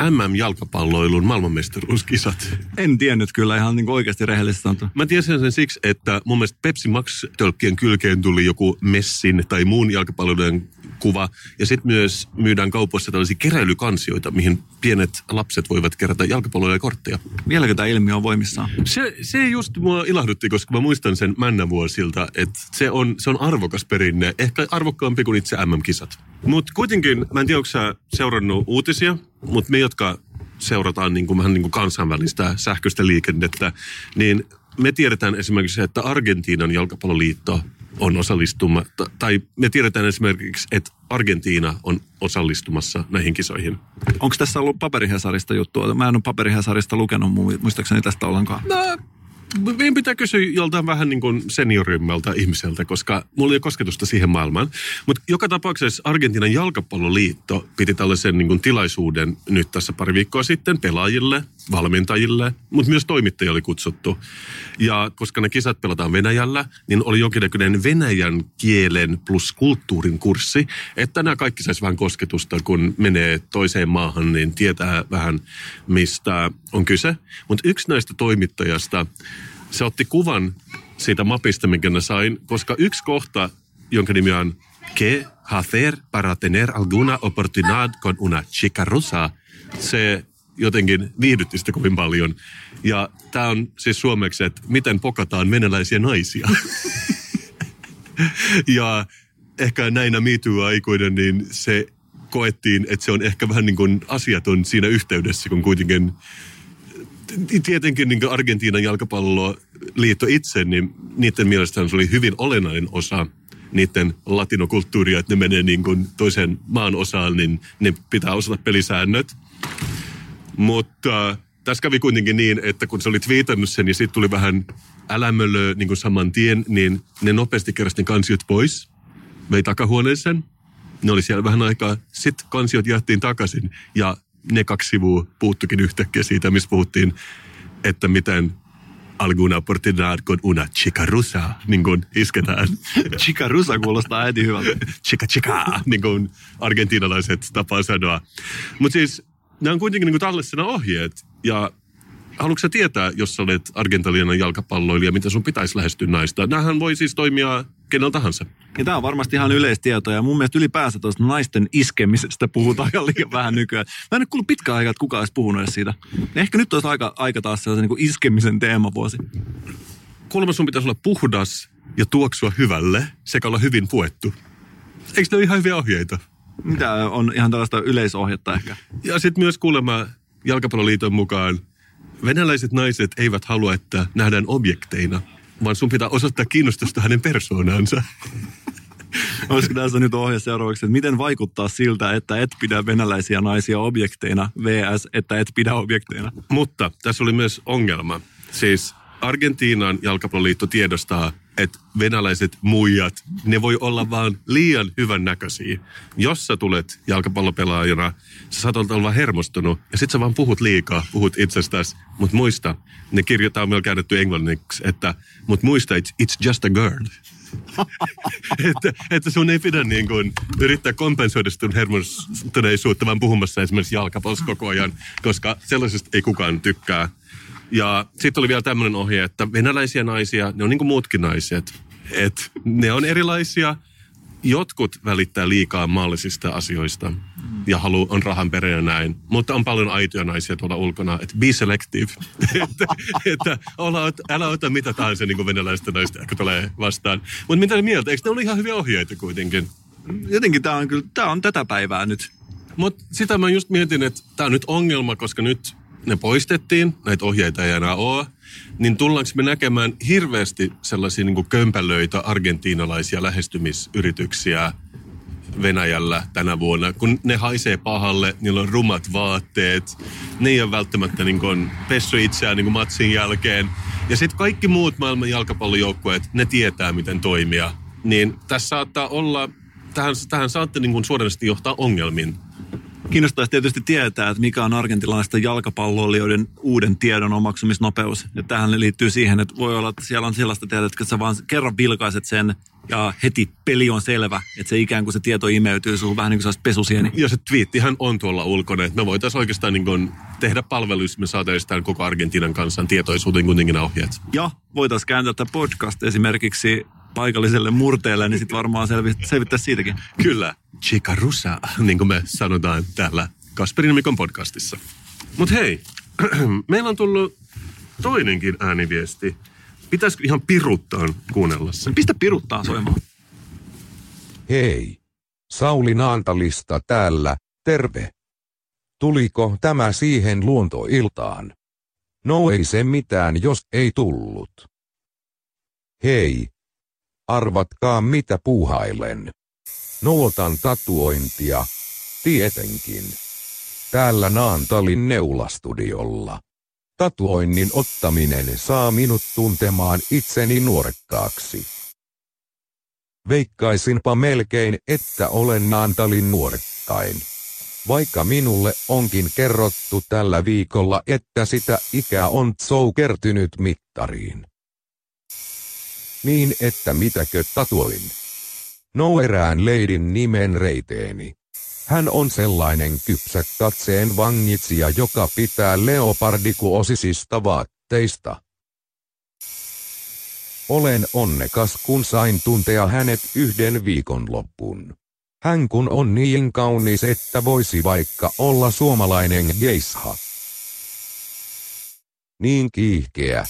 MM-jalkapalloilun maailmanmestaruuskisat? En tiennyt kyllä ihan niin oikeasti rehellisesti sanottuna. Mä tiesin sen siksi, että mun mielestä Pepsi Max-tölkkien kylkeen tuli joku Messin tai muun jalkapalloiden kuva. Ja sitten myös myydään kaupoissa tällaisia keräilykansioita, mihin pienet lapset voivat kerätä jalkapalloja ja kortteja. Vieläkö tämä ilmiö on voimissaan? Se, se just mua ilahdutti, koska mä muistan sen männävuosilta, että se on, se on arvokas perinne, ehkä arvokkaampi kuin itse MM-kisat. Mutta kuitenkin, mä en tiedä, onko sä seurannut uutisia, mutta me, jotka seurataan niin kuin, vähän niin kuin kansainvälistä sähköistä liikennettä, niin me tiedetään esimerkiksi, että Argentiinan jalkapalloliitto on osallistuma, tai me tiedetään esimerkiksi, että Argentiina on osallistumassa näihin kisoihin. Onko tässä ollut paperihesarista juttua? Mä en ole paperihesarista lukenut mu- muistaakseni tästä ollenkaan. No, meidän pitää kysyä joltain vähän niin kuin seniorimmälta ihmiseltä, koska mulla ei ole kosketusta siihen maailmaan. Mutta joka tapauksessa Argentiinan jalkapalloliitto piti tällaisen niin kuin tilaisuuden nyt tässä pari viikkoa sitten pelaajille, valmentajille, mutta myös toimittajia oli kutsuttu. Ja koska ne kisat pelataan Venäjällä, niin oli jonkinnäköinen venäjän kielen plus kulttuurin kurssi, että nämä kaikki saisi vähän kosketusta, kun menee toiseen maahan, niin tietää vähän, mistä on kyse. Mutta yksi näistä toimittajasta, se otti kuvan siitä mapista, minkä ne sain, koska yksi kohta, jonka nimi on Que hacer para tener alguna oportunidad con una chica rusa, se jotenkin viihdytti sitä kovin paljon. Ja tämä on siis suomeksi, että miten pokataan venäläisiä naisia. *laughs* ja ehkä näinä MeToo-aikoina, niin se koettiin, että se on ehkä vähän niin kuin asiaton siinä yhteydessä, kun kuitenkin tietenkin niin Argentiinan jalkapalloliitto itse, niin niiden mielestä se oli hyvin olennainen osa niiden latinokulttuuria, että ne menee niin kuin toisen maan osaan, niin ne pitää osata pelisäännöt. Mutta äh, tässä kävi kuitenkin niin, että kun sä olit viitannut sen, niin sitten tuli vähän älämölö niin kuin saman tien, niin ne nopeasti keräsi ne kansiot pois, vei takahuoneeseen. Ne oli siellä vähän aikaa. Sitten kansiot jaettiin takaisin ja ne kaksi sivua puuttukin yhtäkkiä siitä, missä puhuttiin, että miten alguna oportunidad con una chica rusa, niin kuin isketään. *laughs* Chica rusa kuulostaa äiti hyvältä. *laughs* chica chica, niin kuin argentinalaiset tapaa sanoa. Mutta siis nämä on kuitenkin niin tällaisena ohjeet. Ja haluatko sä tietää, jos sä olet argentalianan jalkapalloilija, mitä sun pitäisi lähestyä naista? Nämähän voi siis toimia kenellä tahansa. Ja tämä on varmasti ihan yleistietoa ja mun mielestä ylipäänsä tuosta naisten iskemisestä puhutaan aika liian vähän nykyään. Mä en ole kuullut pitkään aikaa, että kukaan olisi puhunut edes siitä. Ehkä nyt olisi aika, aika taas sellaisen niin iskemisen teemavuosi. Kuulemma sun pitäisi olla puhdas ja tuoksua hyvälle sekä olla hyvin puettu. Eikö ne ole ihan hyviä ohjeita? Mitä on ihan tällaista yleisohjetta ehkä? Ja sitten myös kuulemma Jalkapalloliiton mukaan venäläiset naiset eivät halua, että nähdään objekteina, vaan sun pitää osoittaa kiinnostusta hänen persoonaansa. *laughs* Olisiko tässä nyt ohje seuraavaksi, että miten vaikuttaa siltä, että et pidä venäläisiä naisia objekteina, vs. että et pidä objekteina? Mutta tässä oli myös ongelma. Siis Argentiinan jalkapalloliitto tiedostaa, että venäläiset muijat, ne voi olla vaan liian hyvän näköisiä. Jos sä tulet jalkapallopelaajana, sä saatat olla hermostunut ja sit sä vaan puhut liikaa, puhut itsestäsi. Mutta muista, ne kirjoittaa vielä käännetty englanniksi, että mut muista, it's, it's just a girl. *laughs* että, että sun ei pidä niin kuin yrittää kompensoida sun hermostuneisuutta, vaan puhumassa esimerkiksi jalkapallossa koko ajan, koska sellaisesta ei kukaan tykkää. Ja sitten oli vielä tämmöinen ohje, että venäläisiä naisia, ne on niin kuin muutkin naiset. että ne on erilaisia. Jotkut välittää liikaa maallisista asioista ja halu, on rahan perä näin. Mutta on paljon aitoja naisia tuolla ulkona. Että be selective. *laughs* että, että olla, älä ota mitä tahansa niin kuin venäläistä naista, joka tulee vastaan. Mutta mitä mieltä? Eikö ne ole ihan hyviä ohjeita kuitenkin? Jotenkin tämä on kyllä, tämä on tätä päivää nyt. Mutta sitä mä just mietin, että tämä on nyt ongelma, koska nyt ne poistettiin, näitä ohjeita ei enää ole, niin tullaanko me näkemään hirveästi sellaisia niin kuin kömpälöitä argentiinalaisia lähestymisyrityksiä Venäjällä tänä vuonna, kun ne haisee pahalle, niillä on rumat vaatteet, ne ei ole välttämättä niin kuin pessy itseään niin kuin matsin jälkeen. Ja sitten kaikki muut maailman jalkapallojoukkueet, ne tietää, miten toimia. Niin tässä saattaa olla, tähän, tähän saatte niin kuin johtaa ongelmiin Kiinnostaisi tietysti tietää, että mikä on argentinalaisten jalkapalloilijoiden uuden tiedon omaksumisnopeus. Ja tähän liittyy siihen, että voi olla, että siellä on sellaista tietoa, että sä vaan kerran vilkaiset sen ja heti peli on selvä, että se ikään kuin se tieto imeytyy sun vähän niin kuin pesusieni. Ja se twiittihän on tuolla ulkona, että me voitaisiin oikeastaan niin kuin tehdä palvelus, me saataisiin koko Argentiinan kanssa tietoisuuteen kuitenkin ohjeet. Ja voitaisiin kääntää tämä podcast esimerkiksi paikalliselle murteelle, niin sitten varmaan selvi- selvittää siitäkin. Kyllä, chica rusa, niin kuin me sanotaan täällä Kasperin Mikon podcastissa. Mutta hei, *clears throat* meillä on tullut toinenkin ääniviesti. Pitäisikö ihan piruttaa kuunnella se? Pistä piruttaa soimaan. Hei. Sauli Naantalista täällä, terve. Tuliko tämä siihen luontoiltaan? No ei se mitään, jos ei tullut. Hei. Arvatkaa mitä puuhailen. Nootan tatuointia. Tietenkin. Täällä Naantalin neulastudiolla. Tatuoinnin ottaminen saa minut tuntemaan itseni nuorekkaaksi. Veikkaisinpa melkein, että olen Naantalin nuorekkain. Vaikka minulle onkin kerrottu tällä viikolla, että sitä ikää on kertynyt mittariin. Niin että mitäkö tatuoin? No erään leidin nimen reiteeni. Hän on sellainen kypsä katseen vangitsija, joka pitää leopardikuosisista vaatteista. Olen onnekas, kun sain tuntea hänet yhden viikon loppuun. Hän kun on niin kaunis, että voisi vaikka olla suomalainen geisha. Niin kiihkeä.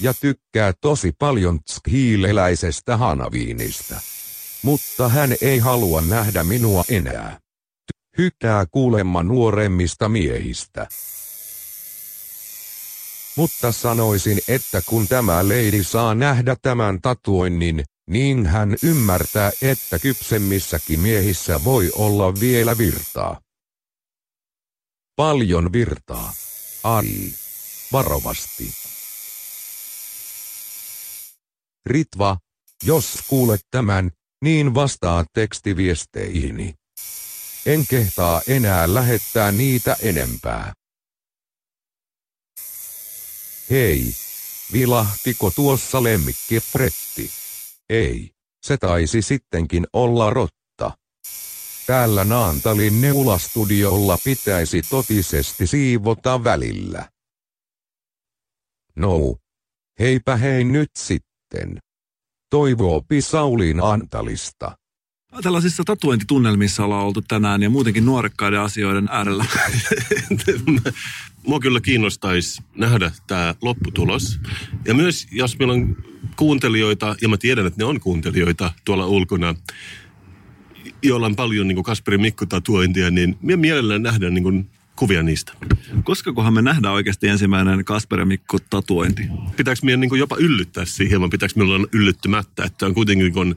Ja tykkää tosi paljon tshiileläisestä hanaviinistä. Mutta hän ei halua nähdä minua enää. Hyttää kuulemma nuoremmista miehistä. Mutta sanoisin, että kun tämä leidi saa nähdä tämän tatuoinnin, niin hän ymmärtää, että kypsemmissäkin miehissä voi olla vielä virtaa. Paljon virtaa. Ai. Varovasti. Ritva, jos kuulet tämän, niin vastaa tekstiviesteihini. En kehtaa enää lähettää niitä enempää. Hei, vilahtiko tuossa lemmikki Fretti? Ei, se taisi sittenkin olla rotta. Täällä Naantalin neulastudiolla pitäisi totisesti siivota välillä. No. Heipä hei nyt sitten. Toivoopi Sauliin Antalista. Tällaisissa tatuointitunnelmissa ollaan oltu tänään ja muutenkin nuorekkaiden asioiden äärellä. *laughs* Mua kyllä kiinnostaisi nähdä tämä lopputulos. Ja myös jos meillä on kuuntelijoita, ja mä tiedän, että ne on kuuntelijoita tuolla ulkona, joilla on paljon niin Kasperin Mikko-tatuointia, niin mielellään nähdään niin kuvia niistä. Koska kohan me nähdään oikeasti ensimmäinen Kasper ja Mikko tatuointi? Pitääkö meidän niin jopa yllyttää siihen, vai pitääkö meillä olla yllyttymättä, että on kuitenkin kun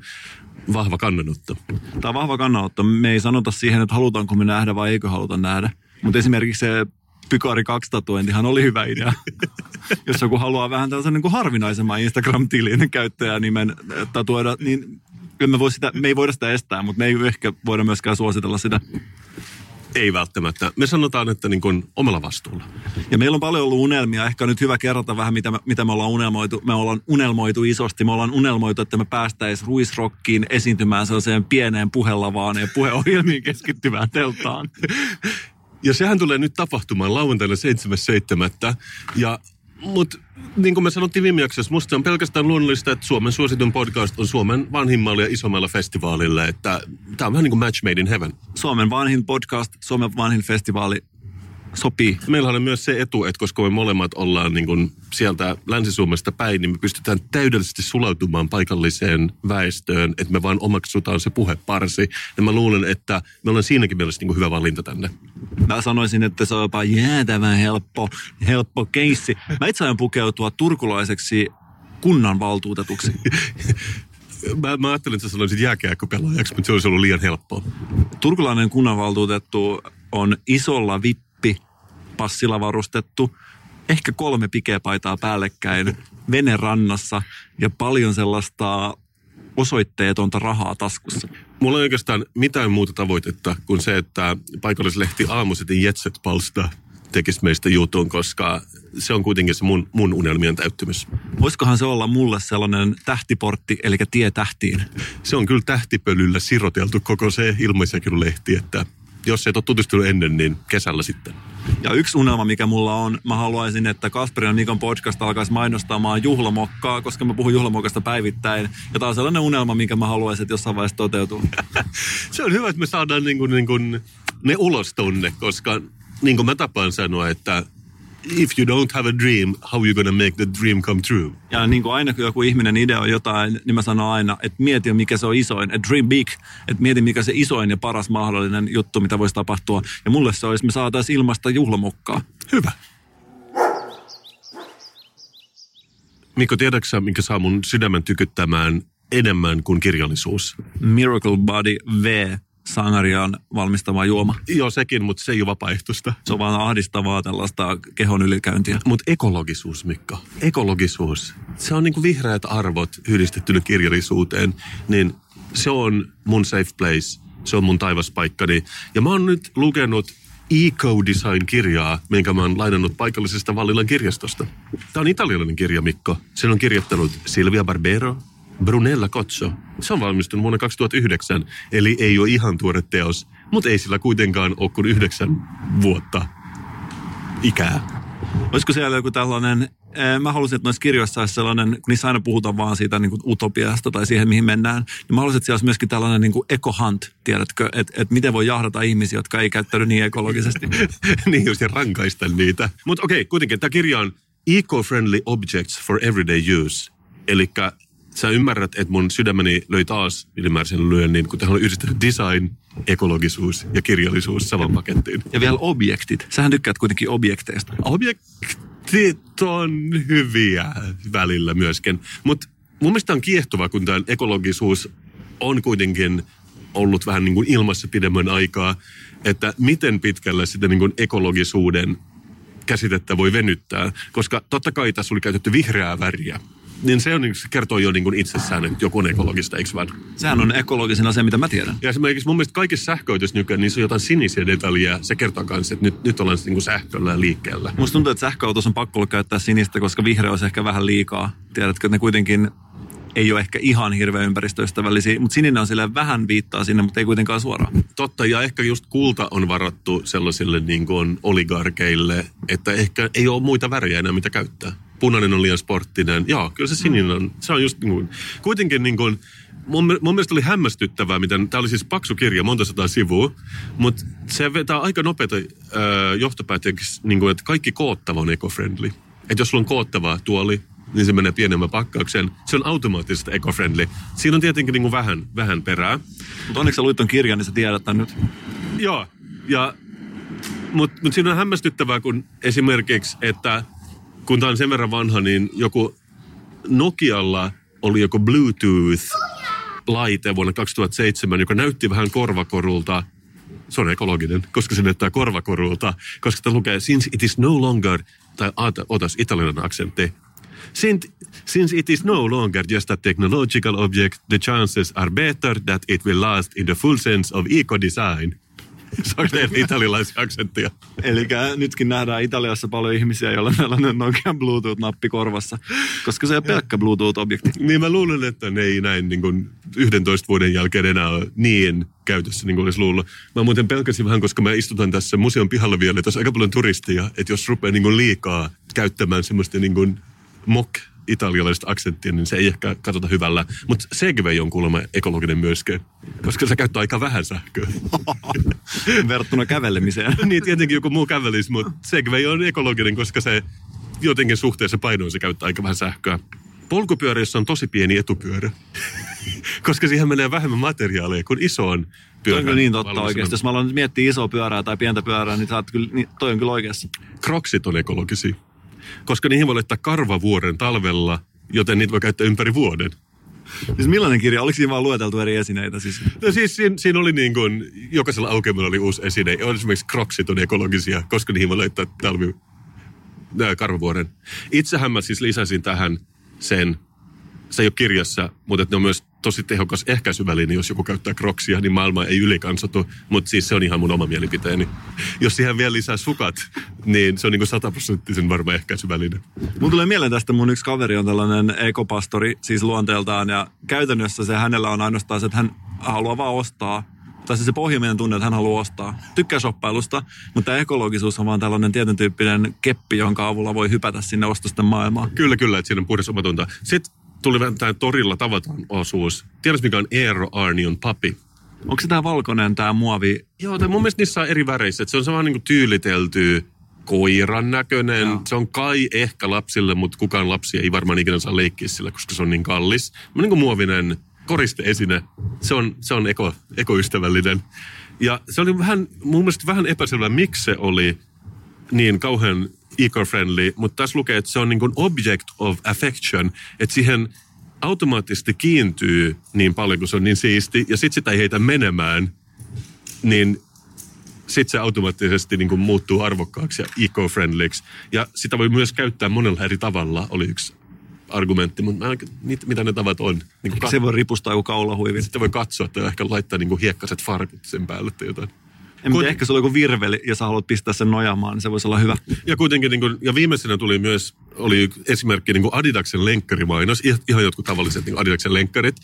vahva kannanotto? Tämä on vahva kannanotto. Me ei sanota siihen, että halutaanko me nähdä vai eikö haluta nähdä. Mutta esimerkiksi se Pykari 2 tatuointihan oli hyvä idea. *laughs* Jos joku haluaa vähän tällaisen niin kuin harvinaisemman Instagram-tilin käyttäjänimen tatuoida, niin me, voi sitä, me ei voida sitä estää, mutta me ei ehkä voida myöskään suositella sitä. Ei välttämättä. Me sanotaan, että niin kuin omalla vastuulla. Ja meillä on paljon ollut unelmia. Ehkä nyt hyvä kerrata vähän, mitä me, mitä me ollaan unelmoitu. Me ollaan unelmoitu isosti. Me ollaan unelmoitu, että me päästäisiin ruisrokkiin esiintymään sellaiseen pieneen puhelavaan ja puheohjelmiin keskittyvään teltaan. Ja sehän tulee nyt tapahtumaan lauantaina 7.7. Ja mutta niin kuin me sanottiin viime jaksossa, musta on pelkästään luonnollista, että Suomen suositun podcast on Suomen vanhimmalla ja isommalla festivaalilla. Että tämä on vähän niin kuin match made in heaven. Suomen vanhin podcast, Suomen vanhin festivaali sopii. Meillä on myös se etu, että koska me molemmat ollaan niin kuin sieltä Länsi-Suomesta päin, niin me pystytään täydellisesti sulautumaan paikalliseen väestöön, että me vaan omaksutaan se puheparsi. Ja mä luulen, että me ollaan siinäkin mielessä niin kuin hyvä valinta tänne. Mä sanoisin, että se on jopa jäätävän helppo, helppo keissi. Mä itse aion pukeutua turkulaiseksi kunnanvaltuutetuksi. *laughs* mä, mä ajattelin, että sä sanoisit jääkääkköpelaajaksi, mutta se olisi ollut liian helppoa. Turkulainen kunnanvaltuutettu on isolla vip passilla varustettu, ehkä kolme pikepaitaa päällekkäin, vene rannassa ja paljon sellaista osoitteetonta rahaa taskussa. Mulla ei oikeastaan mitään muuta tavoitetta kuin se, että paikallislehti Aamusetin Jetset Palsta tekisi meistä jutun, koska se on kuitenkin se mun, mun unelmien täyttymys. Voisikohan se olla mulle sellainen tähtiportti, eli tie tähtiin? Se on kyllä tähtipölyllä siroteltu koko se ilmaisjakelulehti, että jos et ole tutustunut ennen, niin kesällä sitten. Ja yksi unelma, mikä mulla on, mä haluaisin, että Kasperin ja Nikon podcast alkaisi mainostamaan juhlamokkaa, koska mä puhun juhlamokasta päivittäin. Ja tämä on sellainen unelma, minkä mä haluaisin, että jossain vaiheessa toteutuu. *laughs* Se on hyvä, että me saadaan niin kuin, niin kuin ne ulos tonne, koska niin kuin mä tapaan sanoa, että if you don't have a dream, how are you gonna make the dream come true? Ja niin kuin aina kun joku ihminen idea jotain, niin mä sanon aina, että mieti mikä se on isoin, että dream big, että mieti mikä se isoin ja paras mahdollinen juttu, mitä voisi tapahtua. Ja mulle se olisi, me saataisiin ilmasta juhlamokkaa. Hyvä. Mikko, tiedätkö mikä saa mun sydämen tykyttämään enemmän kuin kirjallisuus? Miracle Body V sangariaan valmistama juoma. Joo, sekin, mutta se ei ole vapaaehtoista. Se on vaan ahdistavaa tällaista kehon ylikäyntiä. Mutta ekologisuus, Mikko. Ekologisuus. Se on niinku vihreät arvot yhdistettynä kirjallisuuteen. Niin se on mun safe place. Se on mun taivaspaikkani. Ja mä oon nyt lukenut Eco-design-kirjaa, minkä mä oon lainannut paikallisesta Vallilan kirjastosta. Tämä on italialainen kirja, Mikko. Sen on kirjoittanut Silvia Barbero, Brunella Cozzo. Se on valmistunut vuonna 2009, eli ei ole ihan tuore teos, mutta ei sillä kuitenkaan ole kuin yhdeksän vuotta ikää. Olisiko siellä joku tällainen, eh, mä haluaisin, että noissa kirjoissa olisi sellainen, kun niissä aina puhutaan vaan siitä niin kuin utopiasta tai siihen, mihin mennään, niin mä haluaisin, että siellä olisi myöskin tällainen niin kuin eco-hunt, tiedätkö, että, että miten voi jahdata ihmisiä, jotka ei käyttäydy niin ekologisesti. *laughs* niin ja rankaista niitä. Mutta okei, okay, kuitenkin tämä kirja on Eco-Friendly Objects for Everyday Use. Eli sä ymmärrät, että mun sydämeni löi taas ylimääräisen lyönnin, kun tähän on yhdistetty design, ekologisuus ja kirjallisuus saman pakettiin. Ja vielä objektit. Sähän tykkäät kuitenkin objekteista. Objektit on hyviä välillä myöskin. Mutta mun mielestä on kiehtovaa, kun tämä ekologisuus on kuitenkin ollut vähän niin kuin ilmassa pidemmän aikaa, että miten pitkälle sitä niin kuin ekologisuuden käsitettä voi venyttää. Koska totta kai tässä oli käytetty vihreää väriä. Niin se, on, niin se kertoo jo niin kuin itsessään, että joku on ekologista, eikö vaan? Sehän on ekologisena se, mitä mä tiedän. Ja esimerkiksi mun mielestä kaikissa sähköautoissa nykyään niissä on jotain sinisiä detaljeja. Se kertoo myös, että nyt, nyt ollaan niin kuin sähköllä liikkeellä. Musta tuntuu, että sähköautossa on pakko käyttää sinistä, koska vihreä olisi ehkä vähän liikaa. Tiedätkö, että ne kuitenkin ei ole ehkä ihan hirveän ympäristöystävällisiä, mutta sininen on sille vähän viittaa sinne, mutta ei kuitenkaan suoraan. Totta, ja ehkä just kulta on varattu sellaisille niin kuin oligarkeille, että ehkä ei ole muita värejä enää, mitä käyttää. Punainen on liian sporttinen. Joo, kyllä se sininen on. Se on just niin kuin, kuitenkin niin kuin, mun, mun mielestä oli hämmästyttävää, miten, tämä oli siis paksu kirja, monta sataa sivua, mutta se vetää aika nopeita johtopäätöksiä, niin kuin, että kaikki koottava on eco-friendly. Että jos sulla on koottava tuoli, niin se menee pienemmän pakkauksen. Se on automaattisesti eco-friendly. Siinä on tietenkin niin kuin vähän, vähän perää. Mutta onneksi sä luit ton kirjan, niin sä tiedät tämän nyt. Joo, ja, mutta mut siinä on hämmästyttävää, kun esimerkiksi, että kun tämä on sen verran vanha, niin joku Nokialla oli joku Bluetooth-laite vuonna 2007, joka näytti vähän korvakorulta. Se on ekologinen, koska se näyttää korvakorulta, koska tämä lukee, since it is no longer, tai otas italialainen aksentti, Since, since it is no longer just a technological object, the chances are better that it will last in the full sense of eco-design. *laughs* Saanko tehdä italialaisia aksenttia? Eli nytkin nähdään Italiassa paljon ihmisiä, joilla on tällainen Nokian Bluetooth-nappi korvassa, koska se ei ole pelkkä Bluetooth-objekti. Niin mä luulen, että ne ei näin niin kuin 11 vuoden jälkeen enää ole niin käytössä, niin kuin olisi luullut. Mä muuten pelkäsin vähän, koska mä istutan tässä museon pihalla vielä, että olisi aika paljon turistia, että jos rupeaa niin kuin liikaa käyttämään semmoista niin kuin mok italialaista aksenttia, niin se ei ehkä katsota hyvällä. Mutta Segway on kuulemma ekologinen myöskin, koska se käyttää aika vähän sähköä. *laughs* Verrattuna kävelemiseen. *laughs* niin, tietenkin joku muu kävelisi, mutta Segway on ekologinen, koska se jotenkin suhteessa painoon se käyttää aika vähän sähköä. Polkupyörässä on tosi pieni etupyörä, *laughs* koska siihen menee vähemmän materiaalia kuin isoon pyörään. Toi on niin totta oikeasti. Jos mä aloin miettiä isoa pyörää tai pientä pyörää, niin, saat kyllä, niin toi on kyllä oikeassa. Kroksit on ekologisia koska niihin voi laittaa karvavuoren talvella, joten niitä voi käyttää ympäri vuoden. Siis millainen kirja? Oliko siinä vaan lueteltu eri esineitä? Siis? No siis siinä, siinä oli niin kuin, jokaisella aukeamalla oli uusi esine. On esimerkiksi kroksit on ekologisia, koska niihin voi laittaa talvi, nää, karvavuoren. Itsehän mä siis lisäsin tähän sen, se ei ole kirjassa, mutta ne on myös tosi tehokas ehkäisyväline, jos joku käyttää kroksia, niin maailma ei ylikansotu. Mutta siis se on ihan mun oma mielipiteeni. Jos siihen vielä lisää sukat, niin se on niin sataprosenttisen varma ehkäisyväline. Mun tulee mieleen tästä, mun yksi kaveri on tällainen ekopastori, siis luonteeltaan, ja käytännössä se hänellä on ainoastaan se, että hän haluaa vaan ostaa tai se pohjiminen tunne, että hän haluaa ostaa. Tykkää shoppailusta, mutta ekologisuus on vaan tällainen tietyn tyyppinen keppi, jonka avulla voi hypätä sinne ostosten maailmaan. Kyllä, kyllä, että siinä on puhdas omatunta. Sitten tuli vähän torilla tavataan osuus. Tiedätkö mikä on Eero Arnion papi? Onko se tämä valkoinen, tämä muovi? Joo, tai mun mielestä niissä on eri väreissä. Se on sama niin tyylitelty koiran näköinen. Joo. Se on kai ehkä lapsille, mutta kukaan lapsi ei varmaan ikinä saa leikkiä sillä, koska se on niin kallis. Mä niin kuin muovinen koristeesine. Se on, se on eko, ekoystävällinen. Ja se oli vähän, mun mielestä vähän epäselvä, miksi se oli niin kauhean eco-friendly, mutta tässä lukee, että se on niin kuin object of affection, että siihen automaattisesti kiintyy niin paljon, kun se on niin siisti, ja sitten sitä ei heitä menemään, niin sitten se automaattisesti niin kuin muuttuu arvokkaaksi ja eco-friendlyksi. Ja sitä voi myös käyttää monella eri tavalla, oli yksi argumentti, mutta mä, niitä- mitä ne tavat on. Niin kuin Se voi ripustaa joku kaulahuivin. sitten voi katsoa, että ehkä laittaa niin kuin hiekkaset farkut sen päälle tai jotain. En tiedä, ehkä sulla on joku virveli ja sä haluat pistää sen nojaamaan, niin se voisi olla hyvä. Ja kuitenkin, niin kuin, ja viimeisenä tuli myös, oli esimerkki niin Adidaksen lenkkarimainos, ihan, jotkut tavalliset niin Adidaksen lenkkarit,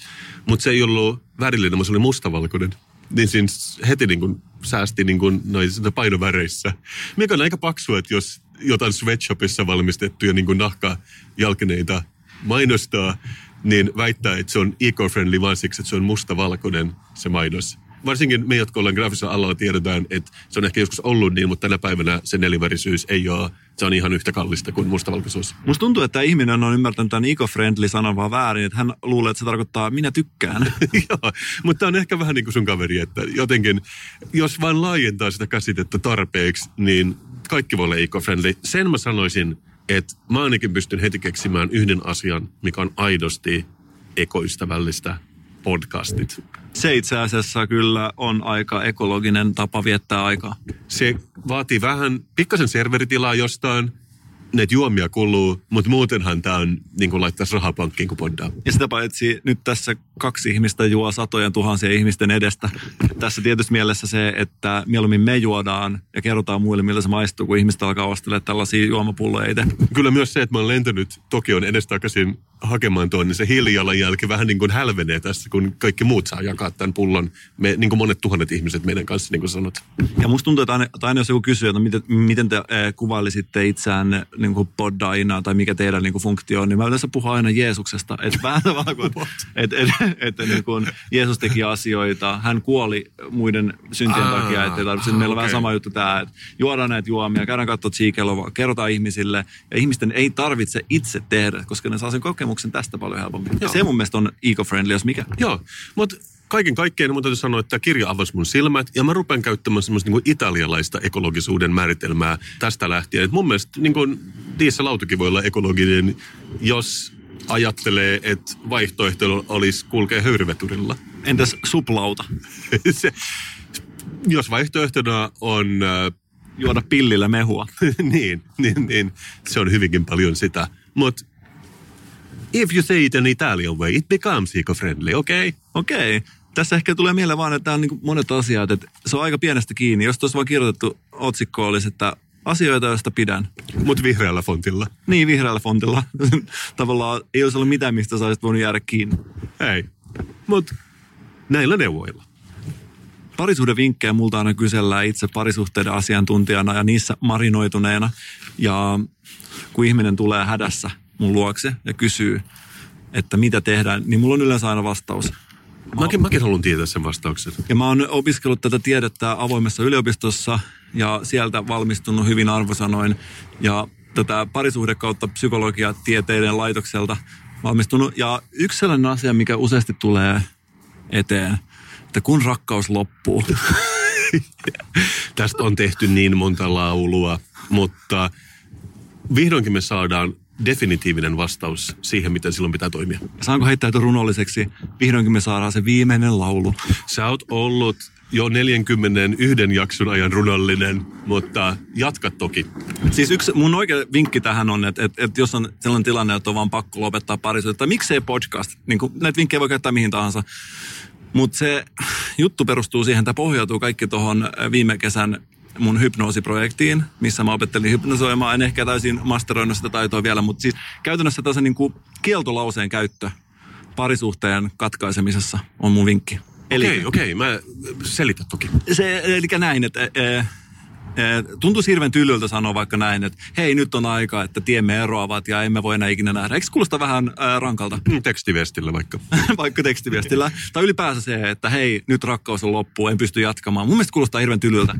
mutta se ei ollut värillinen, vaan se oli mustavalkoinen. Niin siinä heti niin kuin, säästi niin kuin, noissa painoväreissä. Mikä on aika paksua, että jos jotain sweatshopissa valmistettuja niin nahkajalkineita mainostaa, niin väittää, että se on eco-friendly vaan siksi, että se on mustavalkoinen se mainos. Varsinkin me, jotka ollaan graafisella alalla, tiedetään, että se on ehkä joskus ollut niin, mutta tänä päivänä se nelivärisyys ei ole, se on ihan yhtä kallista kuin mustavalkoisuus. Musta tuntuu, että ihminen on ymmärtänyt tämän eco-friendly sanan vaan väärin, että hän luulee, että se tarkoittaa minä tykkään. *laughs* Joo, mutta tämä on ehkä vähän niin kuin sun kaveri, että jotenkin, jos vain laajentaa sitä käsitettä tarpeeksi, niin kaikki voi olla eco-friendly. Sen mä sanoisin, että mä ainakin pystyn heti keksimään yhden asian, mikä on aidosti ekoystävällistä podcastit. Se itse asiassa kyllä on aika ekologinen tapa viettää aikaa. Se vaatii vähän pikkasen serveritilaa jostain, näitä juomia kuluu, mutta muutenhan tämä on niin kuin laittaisi rahaa pankkiin, kun poddaa. Ja sitä paitsi nyt tässä kaksi ihmistä juo satojen tuhansien ihmisten edestä. Tässä tietysti mielessä se, että mieluummin me juodaan ja kerrotaan muille, miltä se maistuu, kun ihmiset alkaa ostelemaan tällaisia juomapulloja itse. Kyllä myös se, että mä oon lentänyt Tokioon edestakaisin hakemaan tuon, niin se hiilijalanjälki vähän niin kuin hälvenee tässä, kun kaikki muut saa jakaa tämän pullon. Me, niin kuin monet tuhannet ihmiset meidän kanssa, niin kuin sanot. Ja musta tuntuu, että aina, että aina jos joku kysyy, että miten, miten te eh, kuvailisitte itseään niin kuin poddaina tai mikä teidän niin kuin funktio on, niin mä yleensä puhun aina Jeesuksesta. Että vähän kuin, että, että, *laughs* että niin kuin Jeesus teki asioita, hän kuoli muiden syntien Aa, takia, että ei tarvitse. Meillä on vähän sama juttu tämä, että juodaan näitä juomia, käydään katsoa Tsiikelovaa, kerrotaan ihmisille ja ihmisten ei tarvitse itse tehdä, koska ne saa sen kokemuksen tästä paljon helpommin. Ja Joo. se mun mielestä on eco-friendly, jos mikä. Joo, mutta kaiken kaikkiaan mun täytyy sanoa, että tämä kirja avasi mun silmät ja mä rupean käyttämään semmoista niin italialaista ekologisuuden määritelmää tästä lähtien. Et mun mielestä niin kuin dieselautakin voi olla ekologinen, jos ajattelee, että vaihtoehto olisi kulkea höyryveturilla. Entäs suplauta? *laughs* Se, jos vaihtoehtona on Juoda pillillä mehua. *laughs* niin, niin, niin, se on hyvinkin paljon sitä. Mutta if you say it in Italian way, it becomes eco-friendly, okei? Okay? Okei. Tässä ehkä tulee mieleen vaan, että tämä on niin monet asiat, että se on aika pienestä kiinni. Jos tuossa vaan kirjoitettu otsikko olisi, että asioita, joista pidän. Mutta vihreällä fontilla. Niin, vihreällä fontilla. *laughs* Tavallaan ei olisi ollut mitään, mistä sä olisit voinut jäädä kiinni. Ei. Mutta näillä neuvoilla. Parisuhden vinkkejä multa aina kysellään itse parisuhteiden asiantuntijana ja niissä marinoituneena. Ja kun ihminen tulee hädässä mun luokse ja kysyy, että mitä tehdään, niin mulla on yleensä aina vastaus. Mäkin, mäkin haluan tietää sen vastauksen. Ja mä oon opiskellut tätä tiedettä avoimessa yliopistossa ja sieltä valmistunut hyvin arvosanoin. Ja tätä parisuhde kautta psykologiatieteiden laitokselta valmistunut. Ja yksi sellainen asia, mikä useasti tulee eteen, että kun rakkaus loppuu, *laughs* Tästä on tehty niin monta laulua, mutta vihdoinkin me saadaan definitiivinen vastaus siihen, miten silloin pitää toimia. saanko heittää runolliseksi, vihdoinkin me saadaan se viimeinen laulu. Sä oot ollut jo 41 jakson ajan runollinen, mutta jatka toki. Siis yksi mun oikea vinkki tähän on, että, että, että jos on sellainen tilanne, että on vaan pakko lopettaa parisuutta, tai miksei podcast, niin kuin, näitä vinkkejä voi käyttää mihin tahansa. Mutta se juttu perustuu siihen, että pohjautuu kaikki tuohon viime kesän mun hypnoosiprojektiin, missä mä opettelin hypnosoimaan. En ehkä täysin masteroinut sitä taitoa vielä, mutta siis käytännössä tässä niin kuin kieltolauseen käyttö parisuhteen katkaisemisessa on mun vinkki. Eli Okei, okei, mä selitän toki. se, eli näin, että e, e, tuntuisi hirveän tyllyltä sanoa vaikka näin, että hei nyt on aika, että tiemme eroavat ja emme voi enää ikinä nähdä. Eikö kuulosta vähän ä, rankalta? Mm, Tekstiviestillä vaikka. *laughs* vaikka tekstiviestillä. tai ylipäänsä se, että hei nyt rakkaus on loppu, en pysty jatkamaan. Mun mielestä kuulostaa hirveän tyllyltä.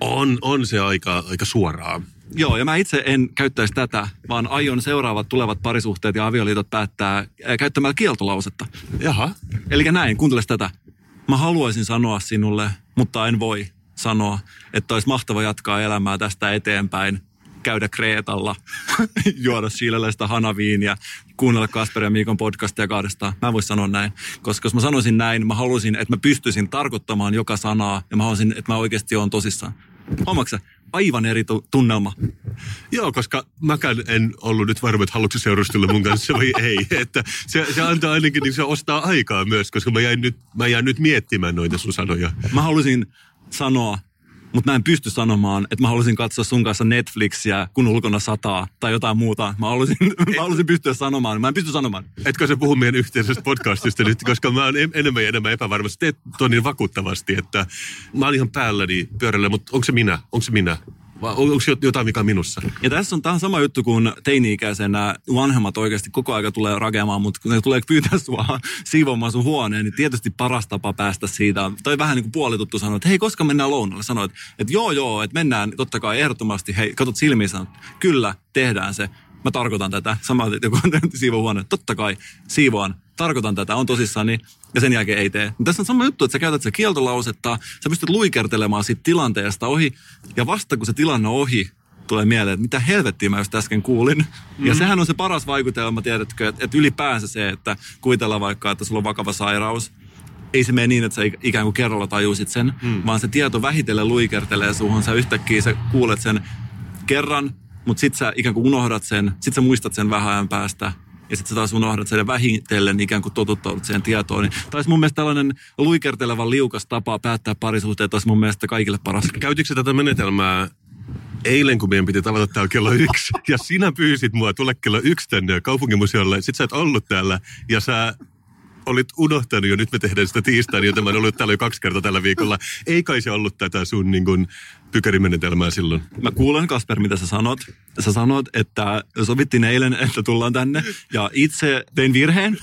On, on se aika, aika suoraa. Joo, ja mä itse en käyttäisi tätä, vaan aion seuraavat tulevat parisuhteet ja avioliitot päättää käyttämällä kieltolausetta. Jaha. Eli näin, kuuntele tätä. Mä haluaisin sanoa sinulle, mutta en voi sanoa, että olisi mahtava jatkaa elämää tästä eteenpäin. käydä Kreetalla, *laughs* juoda siiläläistä hanaviiniä, kuunnella Kasper ja Miikon podcastia kahdestaan. Mä en voi sanoa näin, koska jos mä sanoisin näin, mä haluaisin, että mä pystyisin tarkoittamaan joka sanaa ja mä haluaisin, että mä oikeasti oon tosissaan. Omaksä? Aivan eri tu- tunnelma. Joo, koska mäkään en ollut nyt varma, että haluatko seurustella mun kanssa vai *laughs* ei. Että se, se antaa ainakin, niin se ostaa aikaa myös, koska mä jäin nyt, mä jäin nyt miettimään noita sun sanoja. Mä haluaisin sanoa, mutta mä en pysty sanomaan, että mä haluaisin katsoa sun kanssa Netflixiä, kun ulkona sataa, tai jotain muuta. Mä haluaisin, *laughs* mä haluaisin pystyä sanomaan, mä en pysty sanomaan. Etkö se puhu meidän yhteisestä podcastista nyt, koska mä oon en- enemmän ja enemmän epävarma. Teet niin vakuuttavasti, että mä oon ihan päälläni pyörällä, mutta onko se minä? Onko se minä? Vai on- onko jotain, mikä on minussa? Ja tässä on, tämä on sama juttu, kun teini-ikäisenä vanhemmat oikeasti koko aika tulee rakeamaan, mutta kun ne tulee pyytää sua *laughs* siivoamaan sun huoneen, niin tietysti paras tapa päästä siitä, tai vähän niin kuin puolituttu sanoa, että hei, koska mennään lounalle? Sanoit, että, joo, joo, että mennään totta kai ehdottomasti, hei, katsot silmiin sanot, kyllä, tehdään se. Mä tarkoitan tätä. Sama, että joku *laughs* siivoo huoneen. Totta kai, siivoan. Tarkoitan tätä, on tosissani. Ja sen jälkeen ei tee. Mutta tässä on sama juttu, että sä käytät se kieltolausetta, sä pystyt luikertelemaan siitä tilanteesta ohi. Ja vasta kun se tilanne on ohi, tulee mieleen, että mitä helvettiä mä just äsken kuulin. Mm. Ja sehän on se paras vaikutelma, tiedätkö, että, että ylipäänsä se, että kuvitellaan vaikka, että sulla on vakava sairaus, ei se mene niin, että sä ik- ikään kuin kerralla tajusit sen, mm. vaan se tieto vähitellen luikertelee suhun. Sä yhtäkkiä sä kuulet sen kerran, mutta sit sä ikään kuin unohdat sen, sit sä muistat sen vähän ajan päästä. Ja sitten sä taas unohdat sen ja vähitellen ikään kuin totuttaudut siihen tietoon. Niin taisi mun mielestä tällainen luikerteleva liukas tapa päättää parisuhteet olisi mun mielestä kaikille paras. Käytitkö tätä menetelmää eilen, kun meidän piti tavata täällä kello yksi, *laughs* ja sinä pyysit mua tulla kello yksi tänne kaupunkimuseolle, sit sä et ollut täällä, ja sä olit unohtanut jo, nyt me tehdään sitä tiistaina, joten mä olen ollut täällä jo kaksi kertaa tällä viikolla. Ei kai se ollut tätä sun niin kuin, pykärimenetelmää silloin. Mä kuulen, Kasper, mitä sä sanot. Sä sanot, että sovittiin eilen, että tullaan tänne. Ja itse tein virheen.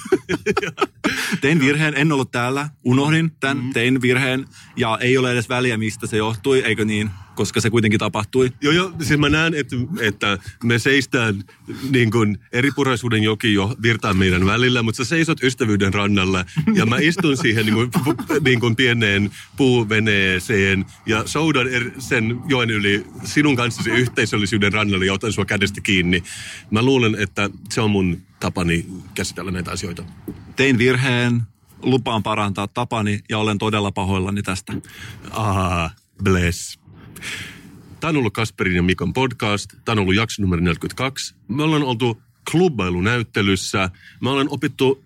*laughs* tein virheen, en ollut täällä. Unohdin tämän, tein virheen. Ja ei ole edes väliä, mistä se johtui, eikö niin? Koska se kuitenkin tapahtui. Joo, joo. Siis mä näen, että, että me seistään niin kuin eripuraisuuden joki jo virtaa meidän välillä, mutta sä seisot ystävyyden rannalla ja mä istun siihen niin kuin, niin kuin pieneen puuveneeseen ja soudan er, sen joen yli sinun kanssasi yhteisöllisyyden rannalle ja otan sua kädestä kiinni. Mä luulen, että se on mun tapani käsitellä näitä asioita. Tein virheen, lupaan parantaa tapani ja olen todella pahoillani tästä. Ah, bless. Tämä on ollut Kasperin ja Mikon podcast. Tämä on ollut jakso numero 42. Me ollaan oltu klubbailunäyttelyssä. Me ollaan opittu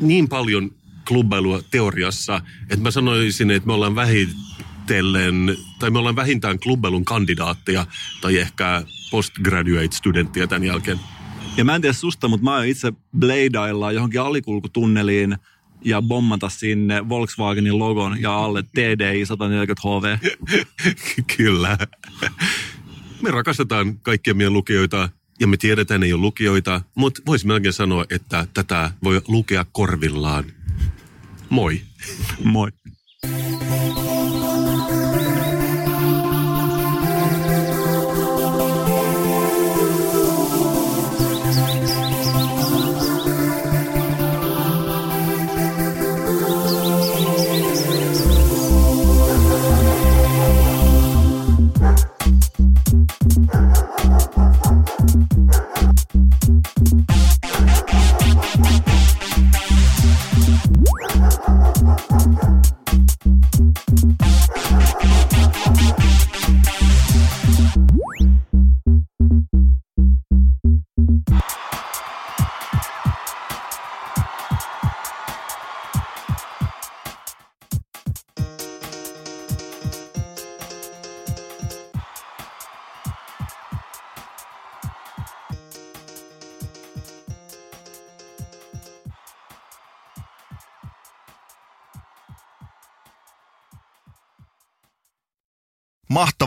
niin paljon klubbailua teoriassa, että mä sanoisin, että me ollaan vähitellen, tai me ollaan vähintään klubbailun kandidaatteja, tai ehkä postgraduate-studenttia tämän jälkeen. Ja mä en tiedä susta, mutta mä oon itse bladeilla johonkin alikulkutunneliin ja bommata sinne Volkswagenin logon ja alle TDI 140 HV. Kyllä. Me rakastetaan kaikkia meidän lukijoita ja me tiedetään, ei ole lukijoita, mutta voisi melkein sanoa, että tätä voi lukea korvillaan. Moi. Moi.